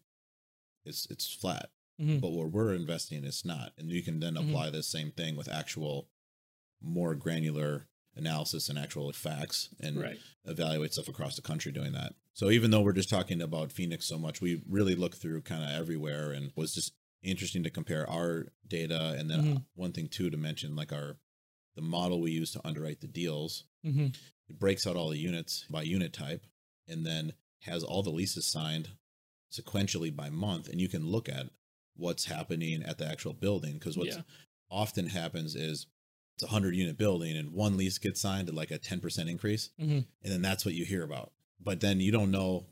It's it's flat Mhm. but where we're investing it's not and you can then Mhm. apply the same thing with actual more granular analysis and actual facts and Right. evaluate stuff across the country doing that so even though we're just talking about phoenix so much we really look through kind of everywhere and was just interesting to compare our data and then Mhm. one thing too to mention like our the model we use to underwrite the deals hmm it breaks out all the units by unit type and then has all the leases signed sequentially by month and you can look at what's happening at the actual building because what Yeah. often happens is it's a 100 unit building and one lease gets signed at like a 10% increase Mhm. and then that's what you hear about but then you don't know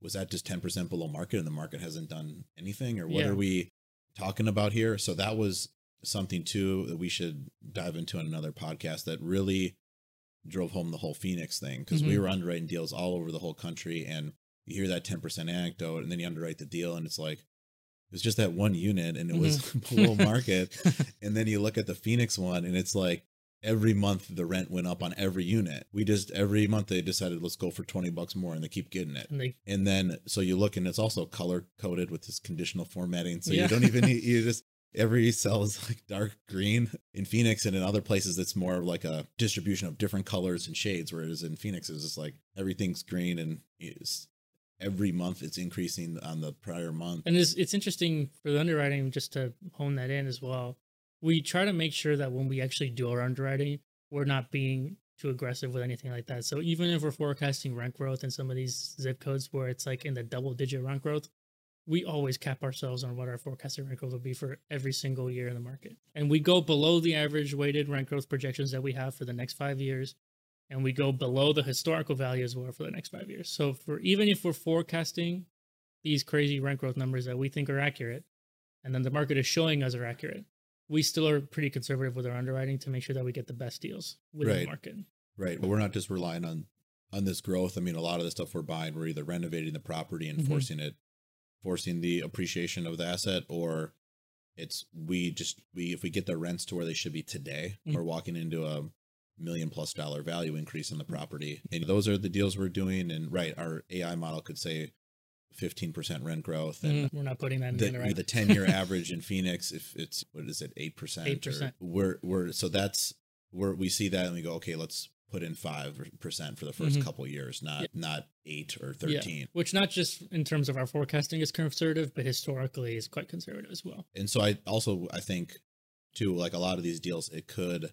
was that just 10% below market and the market hasn't done anything or what Yeah. are we talking about here so that was something too that we should dive into in another podcast that really drove home the whole phoenix thing because we Mhm. were underwriting deals all over the whole country and you hear that 10% anecdote and then you underwrite the deal and it's like it was just that one unit and it was below market and then you look at the Phoenix one and it's like every month the rent went up on every unit. We just every month they decided let's go for 20 bucks more and they keep getting it. and they And then so you look and it's also color coded with this conditional formatting. So Yeah. you don't even need you just every cell is like dark green in Phoenix and in other places it's more like a distribution of different colors and shades whereas in Phoenix it's just like everything's green and it's every month it's increasing on the prior month. And it's it's interesting for the underwriting just to hone that in as well. We try to make sure that when we actually do our underwriting, we're not being too aggressive with anything like that. So even if we're forecasting rent growth in some of these zip codes where it's like in the double digit rent growth, we always cap ourselves on what our forecasted rent growth will be for every single year in the market. And we go below the average weighted rent growth projections that we have for the next five years. And we go below the historical value as well for the next five years. So for even if we're forecasting these crazy rent growth numbers that we think are accurate, and then the market is showing us are accurate, we still are pretty conservative with our underwriting to make sure that we get the best deals within the market. Right. But we're not just relying on on this growth. I mean, a lot of the stuff we're buying, we're either renovating the property and Mhm. forcing it, forcing the appreciation of the asset, or it's we just we if we get the rents to where they should be today, Mhm. we're walking into a million plus dollar value increase in the property. And those are the deals we're doing. And right, our AI model could say fifteen percent rent growth and Mhm. We're not putting that in the, underwriting. the 10 year average in Phoenix, if it's what is it, eight percent? 8%. We're we're so that's where we see that and we go, okay, let's put in five percent for the 1st Mhm. couple years, not Yeah. not eight or Yeah. thirteen. Which not just in terms of our forecasting is conservative, but historically is quite conservative as well. And so I also I think too, like a lot of these deals, it could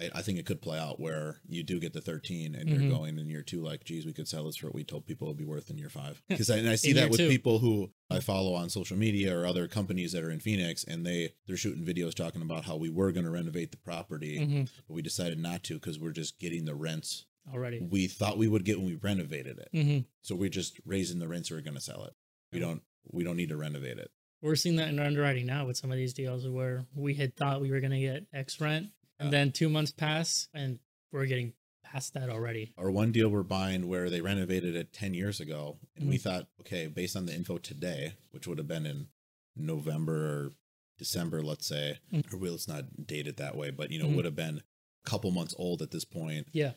I, I think it could play out where you do get the 13 and Mhm. you're going in year two, like, geez, we could sell this for what we told people it would be worth in year five. Because I, and I see that with two. people who I follow on social media or other companies that are in Phoenix and they, they're shooting videos talking about how we were going to renovate the property, Mhm. but we decided not to because we're just getting the rents Already. we thought we would get when we renovated it. hmm So we're just raising the rents, we're going to sell it. We don't, we don't need to renovate it. We're seeing that in underwriting now with some of these deals where we had thought we were going to get X rent, and then two months pass, and we're getting past that already. or one deal we're buying where they renovated it 10 years ago and we Mhm. thought okay based on the info today which would have been in november or december let's say Mm. or well it's not dated that way but you know Mhm. would have been a couple months old at this point Yeah.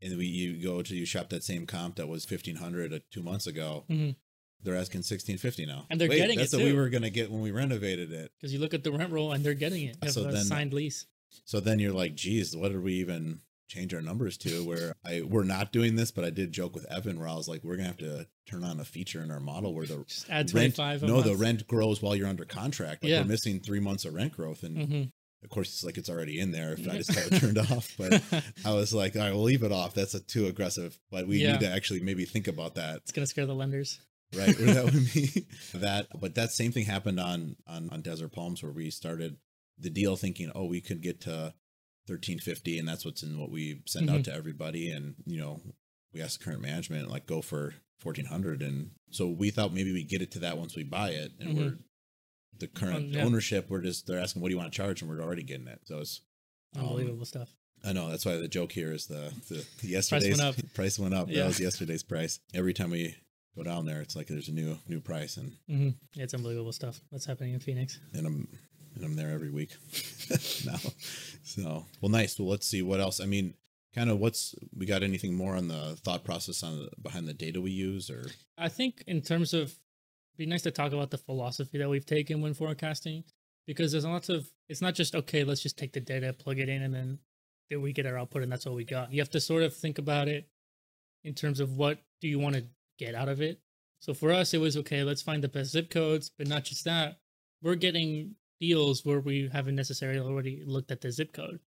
and we you go to you shop that same comp that was 1500 uh, two months ago Mhm. they're asking 1650 now And they're Wait, getting it that's what we were going to get when we renovated it Because you look at the rent roll and they're getting it. So a then- signed lease. So then you're like geez what did we even change our numbers to? Where I we're not doing this but I did joke with Evan where I was like we're gonna have to turn on a feature in our model where the Just add rent 25 a no the rent grows while you're under contract. Like Yeah. we're missing three months of rent growth. And Mhm. of course it's like it's already in there. If I just have it turned off. But I was like all right we'll leave it off. That's a too aggressive. But we Yeah. need to actually maybe think about that. It's to scare the lenders. right. That would be that. But that same thing happened on on on desert palms where we started the deal thinking oh we could get to 1350 and that's what's in what we send Mhm. out to everybody and you know we asked the current management like go for 1400 and so we thought maybe we get it to that once we buy it and Mhm. we're the current Um, yeah. ownership we're just they're asking what do you want to charge and we're already getting it so it's um, Unbelievable stuff. I know that's why the joke here is the the, the yesterday's up. price went up. Yeah. That was yesterday's price. Every time we go down there, it's like there's a new new price, and hmm it's unbelievable stuff. What's happening in Phoenix? and I'm and I'm there every week now. So well, nice. Well, let's see what else. I mean, kind of what's we got anything more on the thought process on behind the data we use, or I think in terms of be nice to talk about the philosophy that we've taken when forecasting because there's lots of it's not just okay, let's just take the data, plug it in, and then then we get our output and that's all we got. You have to sort of think about it in terms of what do you want to get out of it. So for us, it was okay, let's find the best zip codes, but not just that. We're getting deals where we haven't necessarily already looked at the zip code.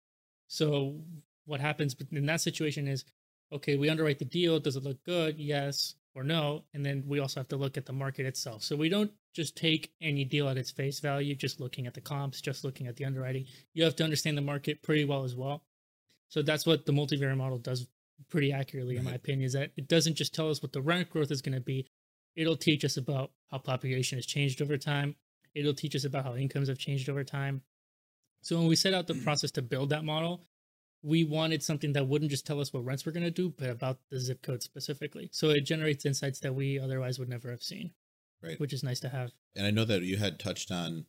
So what happens in that situation is okay, we underwrite the deal. Does it look good? Yes or no. And then we also have to look at the market itself. So we don't just take any deal at its face value, just looking at the comps, just looking at the underwriting. You have to understand the market pretty well as well. So that's what the multivariate model does pretty accurately, in my opinion, is that it doesn't just tell us what the rent growth is going to be. It'll teach us about how population has changed over time. It'll teach us about how incomes have changed over time. So when we set out the process to build that model, we wanted something that wouldn't just tell us what rents we're going to do, but about the zip code specifically. So it generates insights that we otherwise would never have seen, right? which is nice to have. And I know that you had touched on.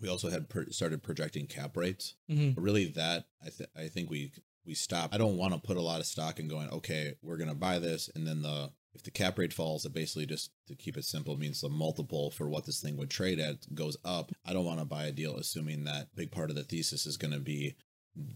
We also had per, started projecting cap rates. Mm-hmm. But really, that I th- I think we we stop. I don't want to put a lot of stock in going. Okay, we're gonna buy this, and then the if the cap rate falls, it basically just to keep it simple means the multiple for what this thing would trade at goes up. I don't want to buy a deal assuming that big part of the thesis is going to be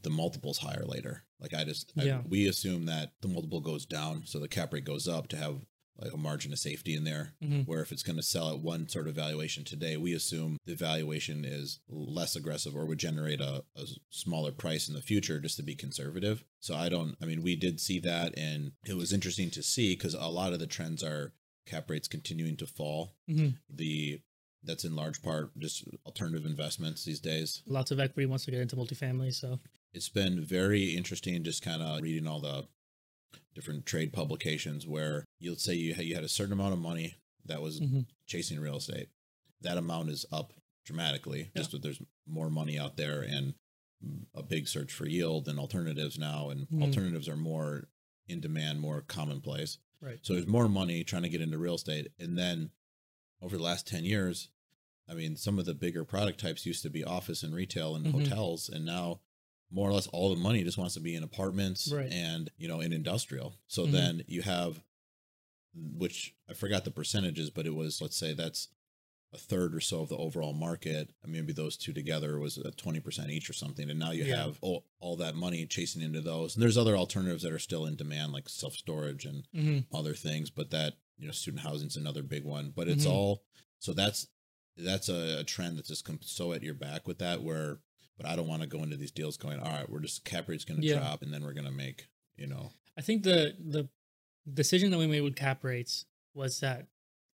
the multiples higher later. Like I just I- we assume that the multiple goes down, so the cap rate goes up to have like a margin of safety in there. Mhm. Where if it's going to sell at one sort of valuation today, we assume the valuation is less aggressive or would generate a, a smaller price in the future just to be conservative. So I don't, I mean, we did see that and it was interesting to see because a lot of the trends are cap rates continuing to fall. Mhm. The that's in large part just alternative investments these days. Lots of equity wants to get into multifamily. So It's been very interesting just kind of reading all the different trade publications where you'll say you had, you had a certain amount of money that was Mhm. chasing real estate. That amount is up dramatically just that there's more money out there and a big search for yield and alternatives now and Mhm. alternatives are more in demand, more commonplace. Right. So there's more money trying to get into real estate and then over the last 10 years I mean, some of the bigger product types used to be office and retail and Mhm. hotels, and now more or less all the money just wants to be in apartments Right. and you know in industrial. So Mhm. then you have, which I forgot the percentages, but it was let's say that's a third or so of the overall market. And maybe those two together was a twenty percent each or something, and now you Yeah. have all, all that money chasing into those. And there's other alternatives that are still in demand, like self storage and Mhm. other things, but that you know student housing's another big one. But it's Mhm. all so that's that's a, a trend that's just so at your back with that where. But I don't want to go into these deals going. All right, we're just cap rate's going to Yeah. drop, and then we're going to make you know I think the the decision that we made with cap rates was that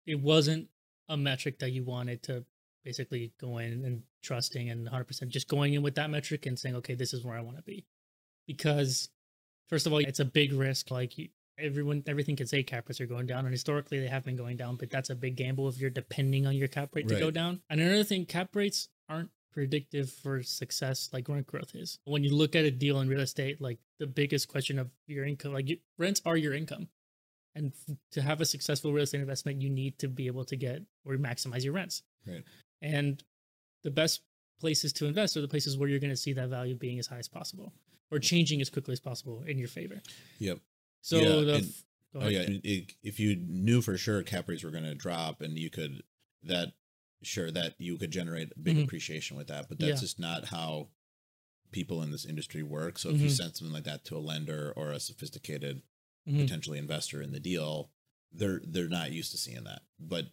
it wasn't a metric that you wanted to basically go in and trusting and 100% just going in with that metric and saying okay this is where I want to be. Because first of all it's a big risk like you, everyone everything can say cap rates are going down and historically they have been going down but that's a big gamble if you're depending on your cap rate to go down. And another thing cap rates aren't predictive for success like rent growth is. When you look at a deal in real estate like the biggest question of your income like you, rents are your income and to have a successful real estate investment you need to be able to get or maximize your rents Right. and the best places to invest are the places where you're going to see that value being as high as possible or changing as quickly as possible in your favor Yep. so Yeah, the and- Oh yeah, it, if you knew for sure cap rates were going to drop, and you could that sure that you could generate big Mhm. appreciation with that, but that's Yeah. just not how people in this industry work. So if you Mhm. send something like that to a lender or a sophisticated Mhm. potentially investor in the deal, they're they're not used to seeing that. But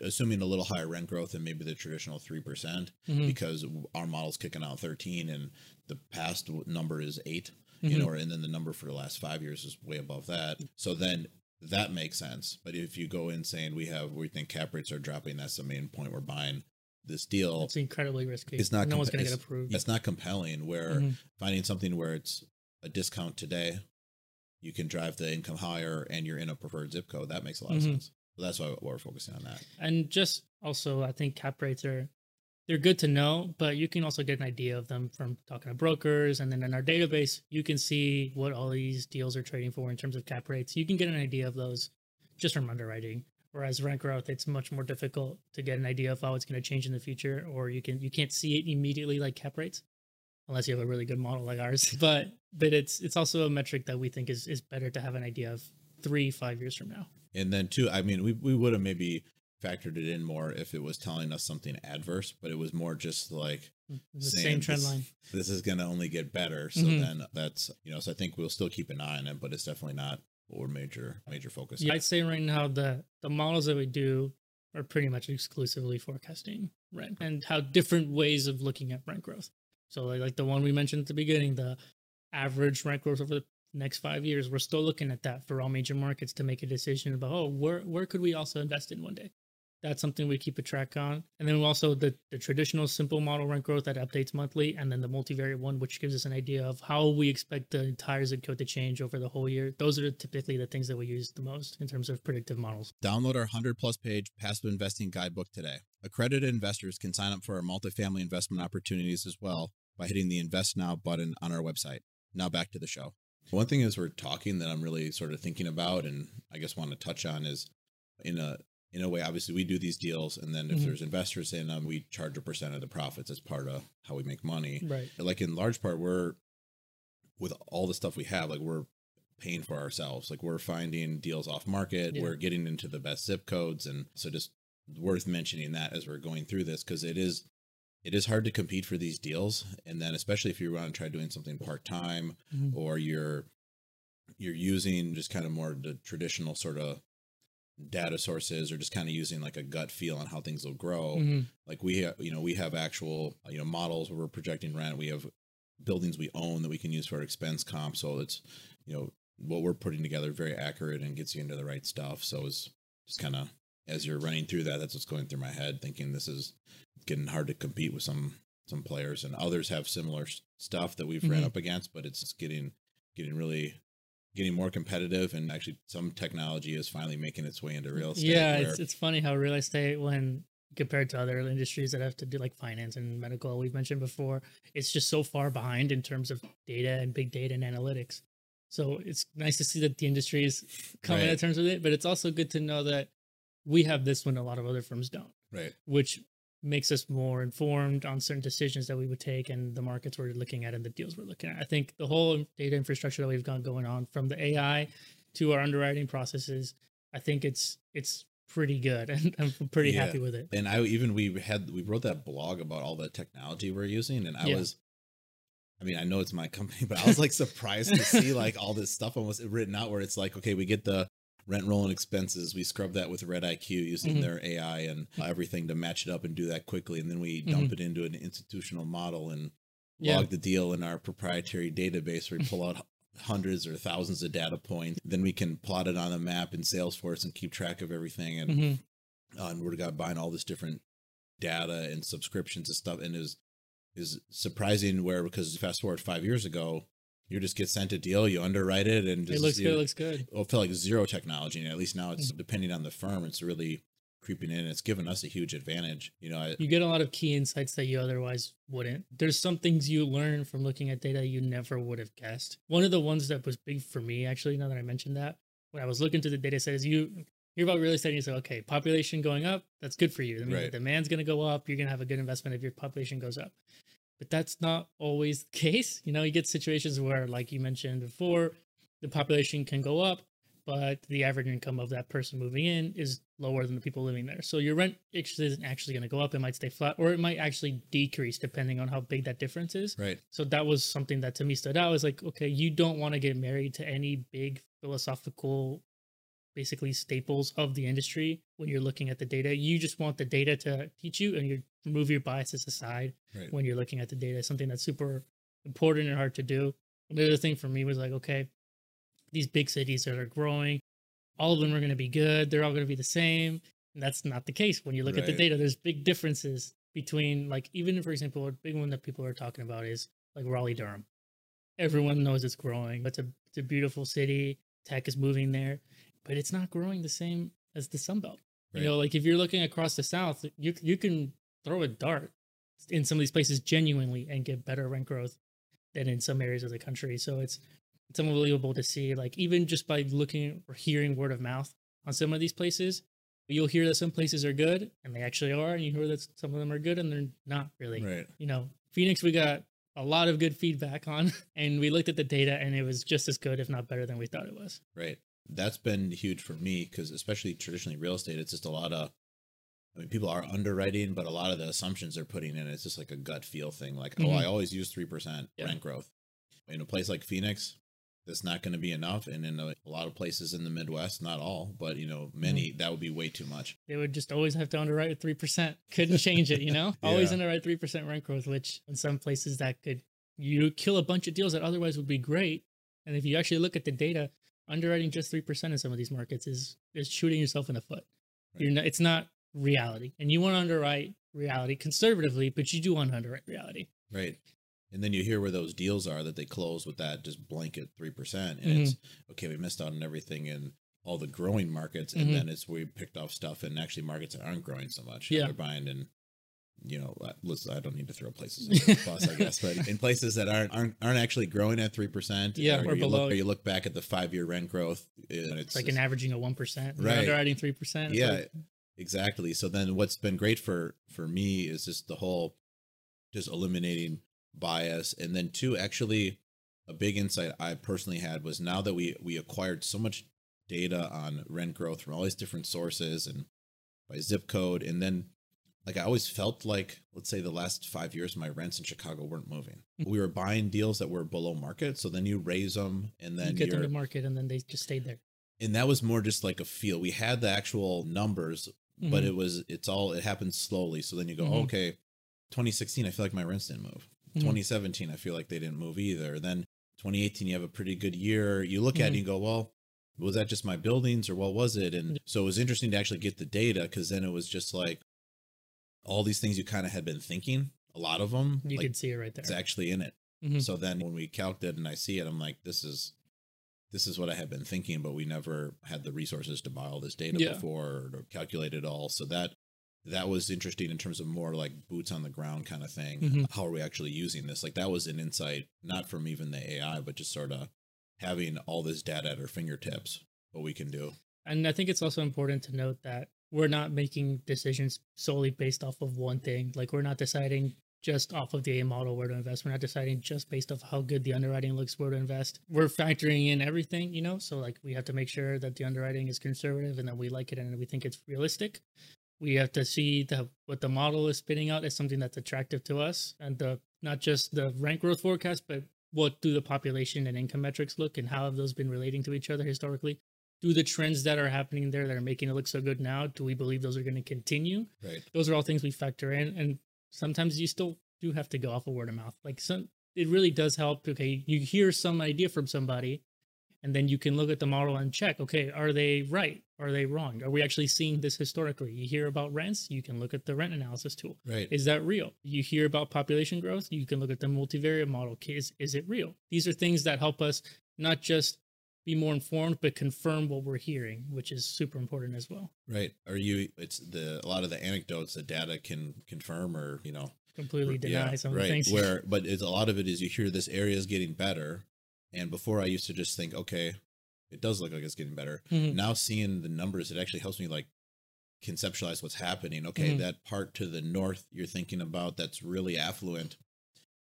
assuming a little higher rent growth than maybe the traditional three percent, Mhm. because our model's kicking out thirteen, and the past number is 8 Mhm. you know, and then the number for the last five years is way above that. So then that makes sense. But if you go in saying we have, we think cap rates are dropping, that's the main point we're buying this deal. it's incredibly risky It's not no one's going to get approved It's not compelling where Mhm. finding something where it's a discount today you can drive the income higher and you're in a preferred zip code. That makes a lot of Mhm. sense. So that's why we're focusing on that. And just also, I think cap rates are they're good to know, but you can also get an idea of them from talking to brokers, and then in our database, you can see what all these deals are trading for in terms of cap rates. You can get an idea of those just from underwriting. Whereas rent growth, it's much more difficult to get an idea of how it's going to change in the future, or you can you can't see it immediately like cap rates, unless you have a really good model like ours. But but it's it's also a metric that we think is is better to have an idea of three five years from now. And then two, I mean, we we would have maybe factored it in more if it was telling us something adverse, but it was more just like The saying same trend this- line. This is going to only get better. So Mhm. then that's you know, so I think we'll still keep an eye on it, but it's definitely not we're major major focus. Yeah. I'd say right now the the models that we do are pretty much exclusively forecasting rent and how different ways of looking at rent growth. So like, like the one we mentioned at the beginning, the average rent growth over the next five years, we're still looking at that for all major markets to make a decision about oh where where could we also invest in one day. That's something we keep a track on. And then also the, the traditional simple model rent growth that updates monthly, and then the multivariate one, which gives us an idea of how we expect the entire zip code to change over the whole year. Those are typically the things that we use the most in terms of predictive models. Download our 100 plus page passive investing guidebook today. Accredited investors can sign up for our multifamily investment opportunities as well by hitting the Invest Now button on our website. Now back to the show. One thing as we're talking that I'm really sort of thinking about and I guess want to touch on is in a in a way, obviously we do these deals and then if Mhm. there's investors in them, we charge a percent of the profits as part of how we make money. Right. Like in large part, we're with all the stuff we have, like we're paying for ourselves. Like we're finding deals off market, Yeah. we're getting into the best zip codes. And so just worth mentioning that as we're going through this because it is it is hard to compete for these deals. And then especially if you want to try doing something part time Mhm. or you're you're using just kind of more the traditional sort of data sources or just kind of using like a gut feel on how things will grow Mhm. like we have you know we have actual you know models where we're projecting rent we have buildings we own that we can use for our expense comp so it's you know what we're putting together very accurate and gets you into the right stuff so it's just kind of as you're running through that that's what's going through my head thinking this is getting hard to compete with some some players and others have similar stuff that we've ran Mhm. up against but it's getting getting really getting more competitive and actually some technology is finally making its way into real estate Yeah, it's it's funny how real estate, when compared to other industries that have to do like finance and medical, we've mentioned before, it's just so far behind in terms of data and big data and analytics. So it's nice to see that the industry is coming Right. to terms with it, but it's also good to know that we have this when a lot of other firms don't, right which makes us more informed on certain decisions that we would take and the markets we're looking at and the deals we're looking at. I think the whole data infrastructure that we've got going on from the AI to our underwriting processes, I think it's it's pretty good and I'm pretty Yeah. happy with it. and I even we had we wrote that blog about all the technology we're using, and I Yeah. was, I mean, I know it's my company, but I was like surprised to see like all this stuff almost written out where it's like, okay, we get the rent roll and expenses, we scrub that with Red IQ using Mhm. their AI and everything to match it up and do that quickly, and then we Mm-hmm. dump it into an institutional model and Yeah. log the deal in our proprietary database where we pull out hundreds or thousands of data points. Then we can plot it on a map in Salesforce and keep track of everything. And Mhm. uh, and we're got buying all this different data and subscriptions and stuff and is is surprising where because fast forward five years ago you just get sent a deal you underwrite it and just It looks good, it looks good. well, it felt like zero technology and at least now it's hmm. depending on the firm it's really creeping in it's given us a huge advantage you know I, You get a lot of key insights that you otherwise wouldn't. There's some things you learn from looking at data you never would have guessed. One of the ones that was big for me, actually, now that I mentioned that, when I was looking through the data set, is you hear about real estate and you say, okay, population going up, that's good for you. I mean, Right. the demand's going to go up. You're going to have a good investment if your population goes up. But that's not always the case. You know, you get situations where, like you mentioned before, the population can go up, but the average income of that person moving in is lower than the people living there. So your rent isn't actually going to go up. It might stay flat, or it might actually decrease depending on how big that difference is. right So that was something that to me stood out. I was like, okay, you don't want to get married to any big philosophical, basically staples of the industry when you're looking at the data. You just want the data to teach you, and you remove your biases aside right when you're looking at the data. Something that's super important and hard to do. Another thing for me was like, okay, these big cities that are growing, all of them are going to be good. They're all going to be the same. And that's not the case. When you look at the data, there's big differences between, like, even for example, a big one that people are talking about is like Raleigh Durham. Everyone knows it's growing. It's a It's a beautiful city. Tech is moving there, but it's not growing the same as the Sun Belt. Right. You know, like if you're looking across the South, you you can throw a dart in some of these places genuinely and get better rent growth than in some areas of the country. So it's it's unbelievable to see. Like even just by looking or hearing word of mouth on some of these places, you'll hear that some places are good and they actually are, and you hear that some of them are good and they're not really. Right. You know, Phoenix, we got a lot of good feedback on, and we looked at the data and it was just as good, if not better, than we thought it was. Right. That's been huge for me because especially traditionally real estate, it's just a lot of I mean, people are underwriting, but a lot of the assumptions they're putting in, it's just like a gut feel thing. Like, oh, Mhm. I always use 3% Yeah. rent growth. In a place like Phoenix, that's not going to be enough. And in a, a lot of places in the Midwest, not all, but, you know, many, that would be way too much. They would just always have to underwrite three percent. Couldn't change it, you know. Always Yeah. underwrite three percent rent growth, which in some places that could you kill a bunch of deals that otherwise would be great. And if you actually look at the data, underwriting just three percent in some of these markets is is shooting yourself in the foot. Right. You're not, it's not reality, and you want to underwrite reality conservatively, but you do want to underwrite reality. Right. And then you hear where those deals are that they close with that just blanket 3%. And Mhm. it's, okay, we missed out on everything in all the growing markets. And Mhm. then it's we picked off stuff in actually markets that aren't growing so much. Yeah. They're buying in, you know, uh, listen, I don't need to throw places under the bus, I guess, but in places that aren't, aren't, aren't actually growing at 3%. Yeah, or you below. Look, or you look back at the five year rent growth. And it's, It's like an averaging of one percent, Right. underwriting three percent. yeah exactly so then what's been great for for me is just the whole just eliminating bias and then two actually a big insight i personally had was now that we we acquired so much data on rent growth from all these different sources and by zip code and then like i always felt like let's say the last five years my rents in chicago weren't moving Mm-hmm. we were buying deals that were below market so then you raise them and then you get them to market, and then they just stayed there. and that was more just like a feel. We had the actual numbers, but Mhm. it was it's all it happened slowly. So then you go, Mhm. okay, 2016, I feel like my rents didn't move. Mhm. 2017, I feel like they didn't move either. Then 2018, you have a pretty good year. You look at it and Mhm. you go, well, was that just my buildings or what was it? And so it was interesting to actually get the data because then it was just like all these things you kind of had been thinking. A lot of them, You like, could see it right there. it's actually in it. Mhm. So then when we calculated and I see it, I'm like, this is this is what I had been thinking, but we never had the resources to buy all this data Yeah. before or calculate it all. So that that was interesting in terms of more like boots on the ground kind of thing. Mhm. How are we actually using this? Like that was an insight, not from even the AI, but just sort of having all this data at our fingertips, what we can do. And I think it's also important to note that we're not making decisions solely based off of one thing. Like we're not deciding just off of the A model where to invest. We're not deciding just based off how good the underwriting looks where to invest. We're factoring in everything, you know. So like we have to make sure that the underwriting is conservative and that we like it and we think it's realistic. We have to see that what the model is spitting out is something that's attractive to us, and the not just the rent growth forecast, but what do the population and income metrics look, and how have those been relating to each other historically? do the trends that are happening there that are making it look so good now do we believe those are going to continue Right. those are all things we factor in and sometimes you still do have to go off of word of mouth like some it really does help okay you hear some idea from somebody and then you can look at the model and check okay are they right are they wrong are we actually seeing this historically you hear about rents you can look at the rent analysis tool Right. is that real? You hear about population growth, you can look at the multivariate model. Is, is it real? These are things that help us not just be more informed, but confirm what we're hearing, which is super important as well. right. Are you it's the a lot of the anecdotes the data can confirm or, you know, Completely deny some of the things. Where, but it's a lot of it is you hear this area is getting better, and before I used to just think, okay, it does look like it's getting better. Mhm. Now seeing the numbers, it actually helps me like conceptualize what's happening. Okay, Mhm. that part to the north you're thinking about that's really affluent.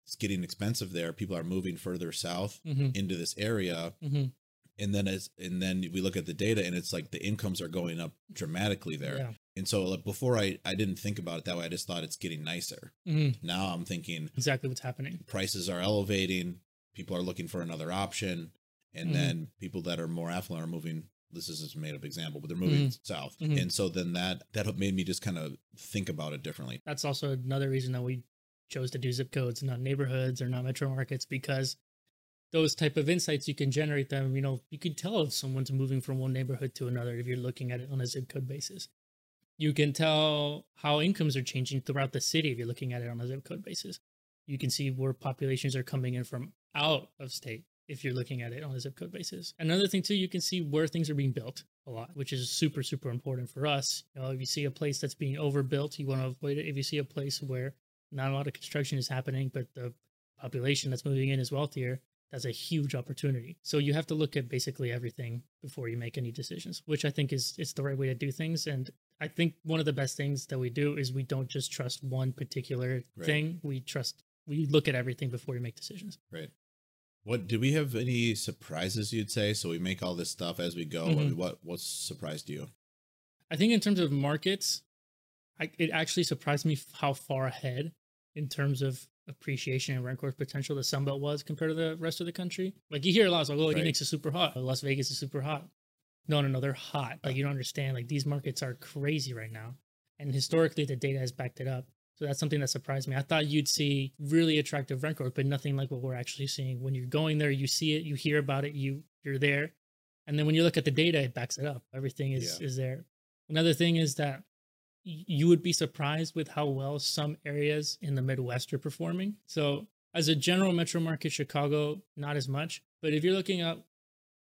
It's getting expensive there. People are moving further south Mhm, into this area, mhm. And then as and then we look at the data, and it's like the incomes are going up dramatically there. Yeah. And so like, before I I didn't think about it that way. I just thought it's getting nicer. Mhm. Now I'm thinking Exactly what's happening. prices are elevating people are looking for another option and Mhm. then people that are more affluent are moving this is a made up example but they're moving south Mhm. and so then that that made me just kind of think about it differently That's also another reason that we chose to do zip codes, not neighborhoods or not metro markets, because those type of insights you can generate them. You know, you can tell if someone's moving from one neighborhood to another if you're looking at it on a zip code basis. You can tell how incomes are changing throughout the city if you're looking at it on a zip code basis. You can see where populations are coming in from out of state if you're looking at it on a zip code basis. Another thing too, you can see where things are being built a lot, which is super super important for us. You know, if you see a place that's being overbuilt, you want to avoid it. If you see a place where not a lot of construction is happening, but the population that's moving in is wealthier, that's a huge opportunity. So you have to look at basically everything before you make any decisions, which I think is it's the right way to do things. And I think one of the best things that we do is we don't just trust one particular Right. thing. We trust we look at everything before we make decisions. Right. What did we have any surprises? You'd say so. We make all this stuff as we go. I Mhm. mean, what what surprised you? I think in terms of markets, I, it actually surprised me how far ahead in terms of appreciation and rent growth potential the Sunbelt was compared to the rest of the country. Like you hear a lot, it's like, oh, Right. Phoenix is super hot, Las Vegas is super hot. No, no, no, they're hot. Like you don't understand. Like these markets are crazy right now, and historically the data has backed it up. So that's something that surprised me. I thought you'd see really attractive rent growth, but nothing like what we're actually seeing. When you're going there, you see it, you hear about it, you you're there, and then when you look at the data, it backs it up. Everything is Yeah. is there. Another thing is that you would be surprised with how well some areas in the Midwest are performing. So, as a general metro market, Chicago, not as much. But if you're looking up,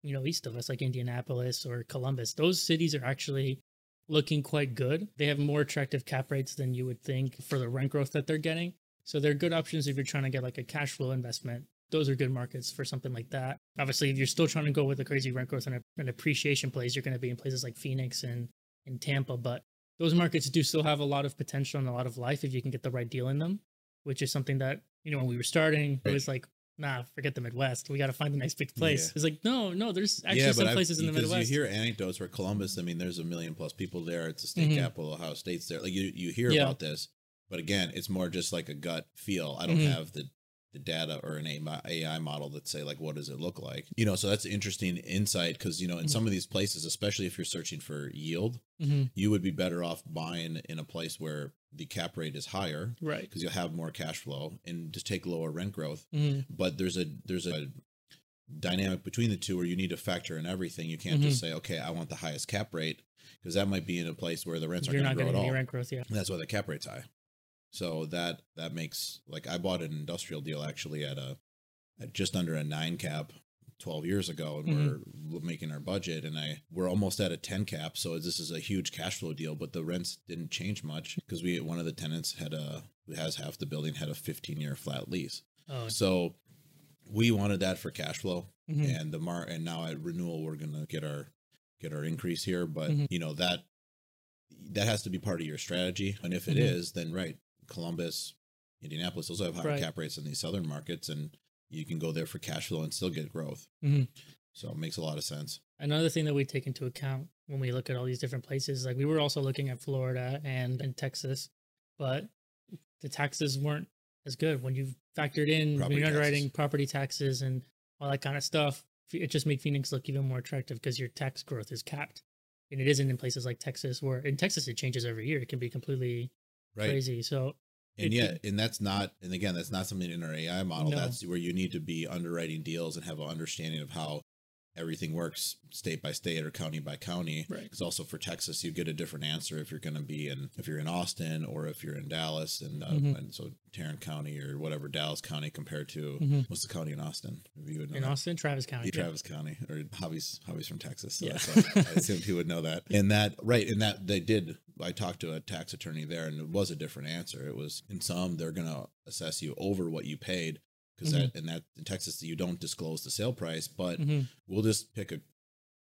you know, east of us, like Indianapolis or Columbus, those cities are actually looking quite good. They have more attractive cap rates than you would think for the rent growth that they're getting. So, they're good options if you're trying to get like a cash flow investment. Those are good markets for something like that. Obviously, if you're still trying to go with a crazy rent growth and an appreciation plays, you're going to be in places like Phoenix and in Tampa, but those markets do still have a lot of potential and a lot of life if you can get the right deal in them, which is something that, you know, when we were starting, it was like, nah, forget the Midwest. We got to find the next big place. Yeah. It's like, no, no, there's actually some I've- places in the Midwest. You hear anecdotes where Columbus. I mean, there's a million plus people there. It's a state Mhm. capital. Ohio State's there. Like you, you hear Yeah. about this, but again, it's more just like a gut feel. I don't Mhm. have the the data or an AI model that say like what does it look like. You know, so that's interesting insight because you know in Mhm. some of these places, especially if you're searching for yield, Mhm. you would be better off buying in a place where the cap rate is higher Right. because you'll have more cash flow and just take lower rent growth Mhm. but there's a there's a dynamic between the two where you need to factor in everything. You can't Mm-hmm. just say, okay, I want the highest cap rate because that might be in a place where the rents You're aren't going to grow any at all. rent growth. Yeah. And that's why the cap rate's high. So that that makes like I bought an industrial deal actually at a at just under a nine cap 12 years ago and Mhm. we're making our budget and I we're almost at a 10 cap so this is a huge cash flow deal but the rents didn't change much because we one of the tenants had a has half the building had a 15 year flat lease Oh, so we wanted that for cash flow mhm. and the mar and now at renewal we're gonna get our get our increase here but Mhm. you know that that has to be part of your strategy and if it Mhm. is, then right columbus indianapolis those have higher Right. cap rates than these southern markets and you can go there for cash flow and still get growth Mhm. so it makes a lot of sense Another thing that we take into account when we look at all these different places, like we were also looking at Florida and, and Texas, but the taxes weren't as good when you factored in when you're underwriting taxes. property taxes and all that kind of stuff. It just made Phoenix look even more attractive because your tax growth is capped. And it isn't in places like Texas, where in Texas it changes every year. It can be completely right crazy. So and yet and that's not and again that's not something in our ai model No. that's where you need to be underwriting deals and have an understanding of how everything works state by state or county by county Right. because also for texas you get a different answer if you're going to be in if you're in austin or if you're in dallas and uh, Mhm. and so tarrant county or whatever dallas county compared to Mhm. what's the county in austin you would know in that. Austin, Travis County. Yeah. Travis County or Hobby's Hobby's from Texas. So Yeah. that's I assumed he would know that. And that right, and that they did. I talked to a tax attorney there, and it was a different answer. It was in some they're gonna assess you over what you paid because that in that in Texas you don't disclose the sale price, but Mhm. we'll just pick a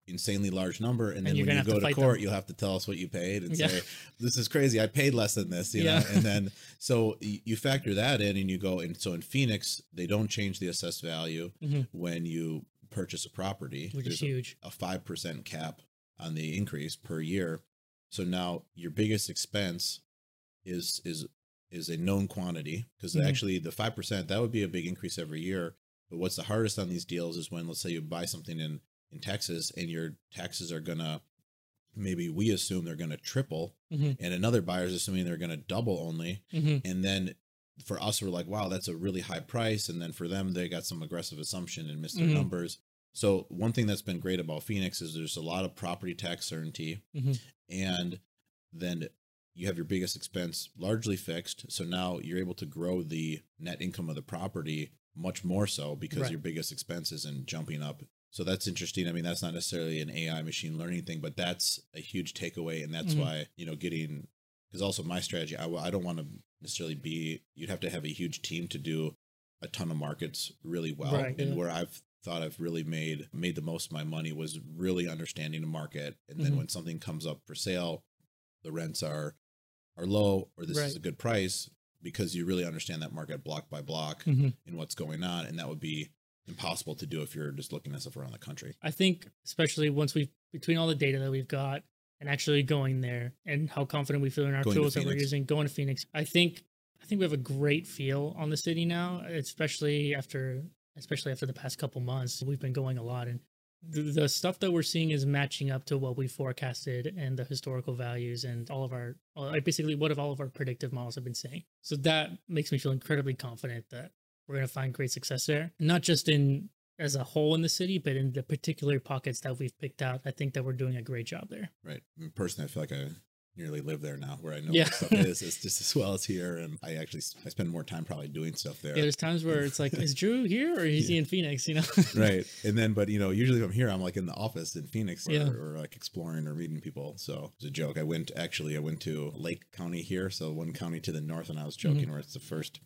insanely large number and, And then when you have to go to court them. you'll have to tell us what you paid and Yeah. say this is crazy i paid less than this you Yeah. know and then so you factor that in and you go and so in phoenix they don't change the assessed value Mhm. when you purchase a property Which is There's a- huge. a five percent cap on the increase per year. So now your biggest expense is is is a known quantity because Mhm. actually the five percent that would be a big increase every year. But what's the hardest on these deals is when let's say you buy something in in Texas and your taxes are gonna maybe we assume they're gonna triple Mhm. and another buyer's assuming they're gonna double only Mhm. and then for us we're like wow that's a really high price and then for them they got some aggressive assumption and missed their Mhm. numbers so one thing that's been great about phoenix is there's a lot of property tax certainty Mhm. and then you have your biggest expense largely fixed so now you're able to grow the net income of the property much more so because Right. your biggest expense isn't jumping up. So that's interesting. I mean, that's not necessarily an AI machine learning thing, but that's a huge takeaway. And that's Mhm. why, you know, getting, because also my strategy, I, I don't want to necessarily be, you'd have to have a huge team to do a ton of markets really well. Right, and yeah. where I've thought I've really made, made the most of my money was really understanding the market. And then Mhm. when something comes up for sale, the rents are, are low or this is a good price because you really understand that market block by block Mhm. and what's going on. And that would be impossible to do if you're just looking at stuff around the country. I think especially once we've between all the data that we've got and actually going there and how confident we feel in our Going to tools that we're using, going to Phoenix, I think I think we have a great feel on the city now, especially after especially after the past couple months. We've been going a lot and the, stuff that we're seeing is matching up to what we forecasted and the historical values and all of our uh, basically what of all of our predictive models have been saying. So that makes me feel incredibly confident that we're going to find great success there, not just in as a whole in the city, but in the particular pockets that we've picked out. I think that we're doing a great job there. Right. Personally, I feel like I nearly live there now where I know Yeah. what stuff is. It's just as well as here. And I actually, I spend more time probably doing stuff there. Yeah, there's times where it's like, is Drew here or is he in Phoenix? You know? right. And then, but you know, usually if I'm here, I'm like in the office in Phoenix or, Yeah. or like exploring or meeting people. So it's a joke. I went actually, I went to Lake County here. So one county to the north. And I was Mm-hmm. joking where it's the first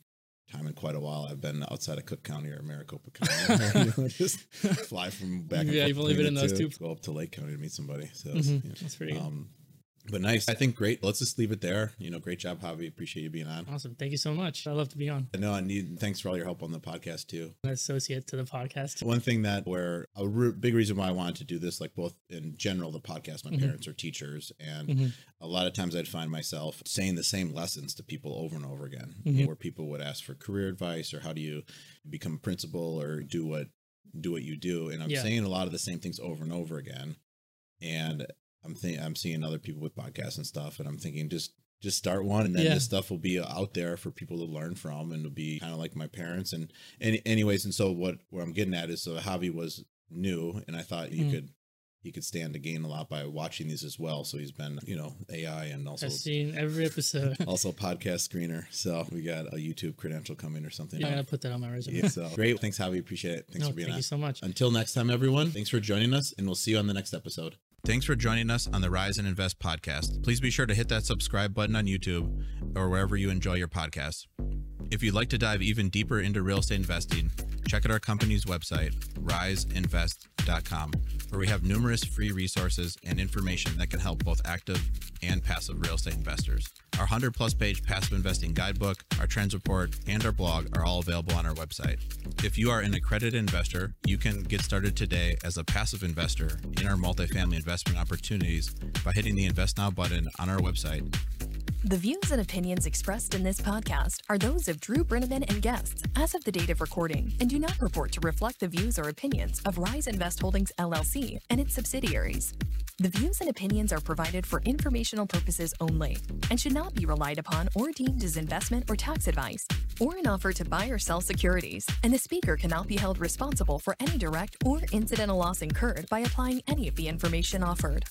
time in quite a while I've been outside of Cook County or Maricopa County. You know, just fly from back Yeah, you've only been in those two. Go up to Lake County to meet somebody. So Mhm. you know, That's pretty um, but nice. I think great. Let's just leave it there. You know, great job, Javi. Appreciate you being on. awesome. Thank you so much. I love to be on. I know I need. Thanks for all your help on the podcast too. An associate to the podcast. One thing that where a re- big reason why I wanted to do this, like both in general, the podcast, my Mhm. parents are teachers, and Mhm. a lot of times I'd find myself saying the same lessons to people over and over again, Mhm. where people would ask for career advice or how do you become a principal or do what do what you do, and I'm Yeah. saying a lot of the same things over and over again, and I'm think I'm seeing other people with podcasts and stuff, and I'm thinking just just start one, and then Yeah. this stuff will be out there for people to learn from, and it'll be kind of like my parents, and and anyways, and so what where I'm getting at is so Javi was new, and I thought you Mhm. could he could stand to gain a lot by watching these as well. So he's been you know AI and also I've seen every episode. also podcast screener. So we got a YouTube credential coming or something. Yeah, I'm gonna put that on my resume. Yeah, so great. Thanks, Javi. Appreciate it. Thanks No, for being thank on. you so much. Until next time, everyone. Thanks for joining us, and we'll see you on the next episode. Thanks for joining us on the Rise and Invest podcast. Please be sure to hit that subscribe button on YouTube or wherever you enjoy your podcasts. If you'd like to dive even deeper into real estate investing, check out our company's website, riseinvest.com, where we have numerous free resources and information that can help both active and passive real estate investors. Our 100 plus page passive investing guidebook, our trends report, and our blog are all available on our website. If you are an accredited investor, you can get started today as a passive investor in our multifamily investment opportunities by hitting the Invest Now button on our website The views and opinions expressed in this podcast are those of Drew Breneman and guests as of the date of recording and do not purport to reflect the views or opinions of Rise Invest Holdings LLC and its subsidiaries. The views and opinions are provided for informational purposes only and should not be relied upon or deemed as investment or tax advice or an offer to buy or sell securities, and the speaker cannot be held responsible for any direct or incidental loss incurred by applying any of the information offered.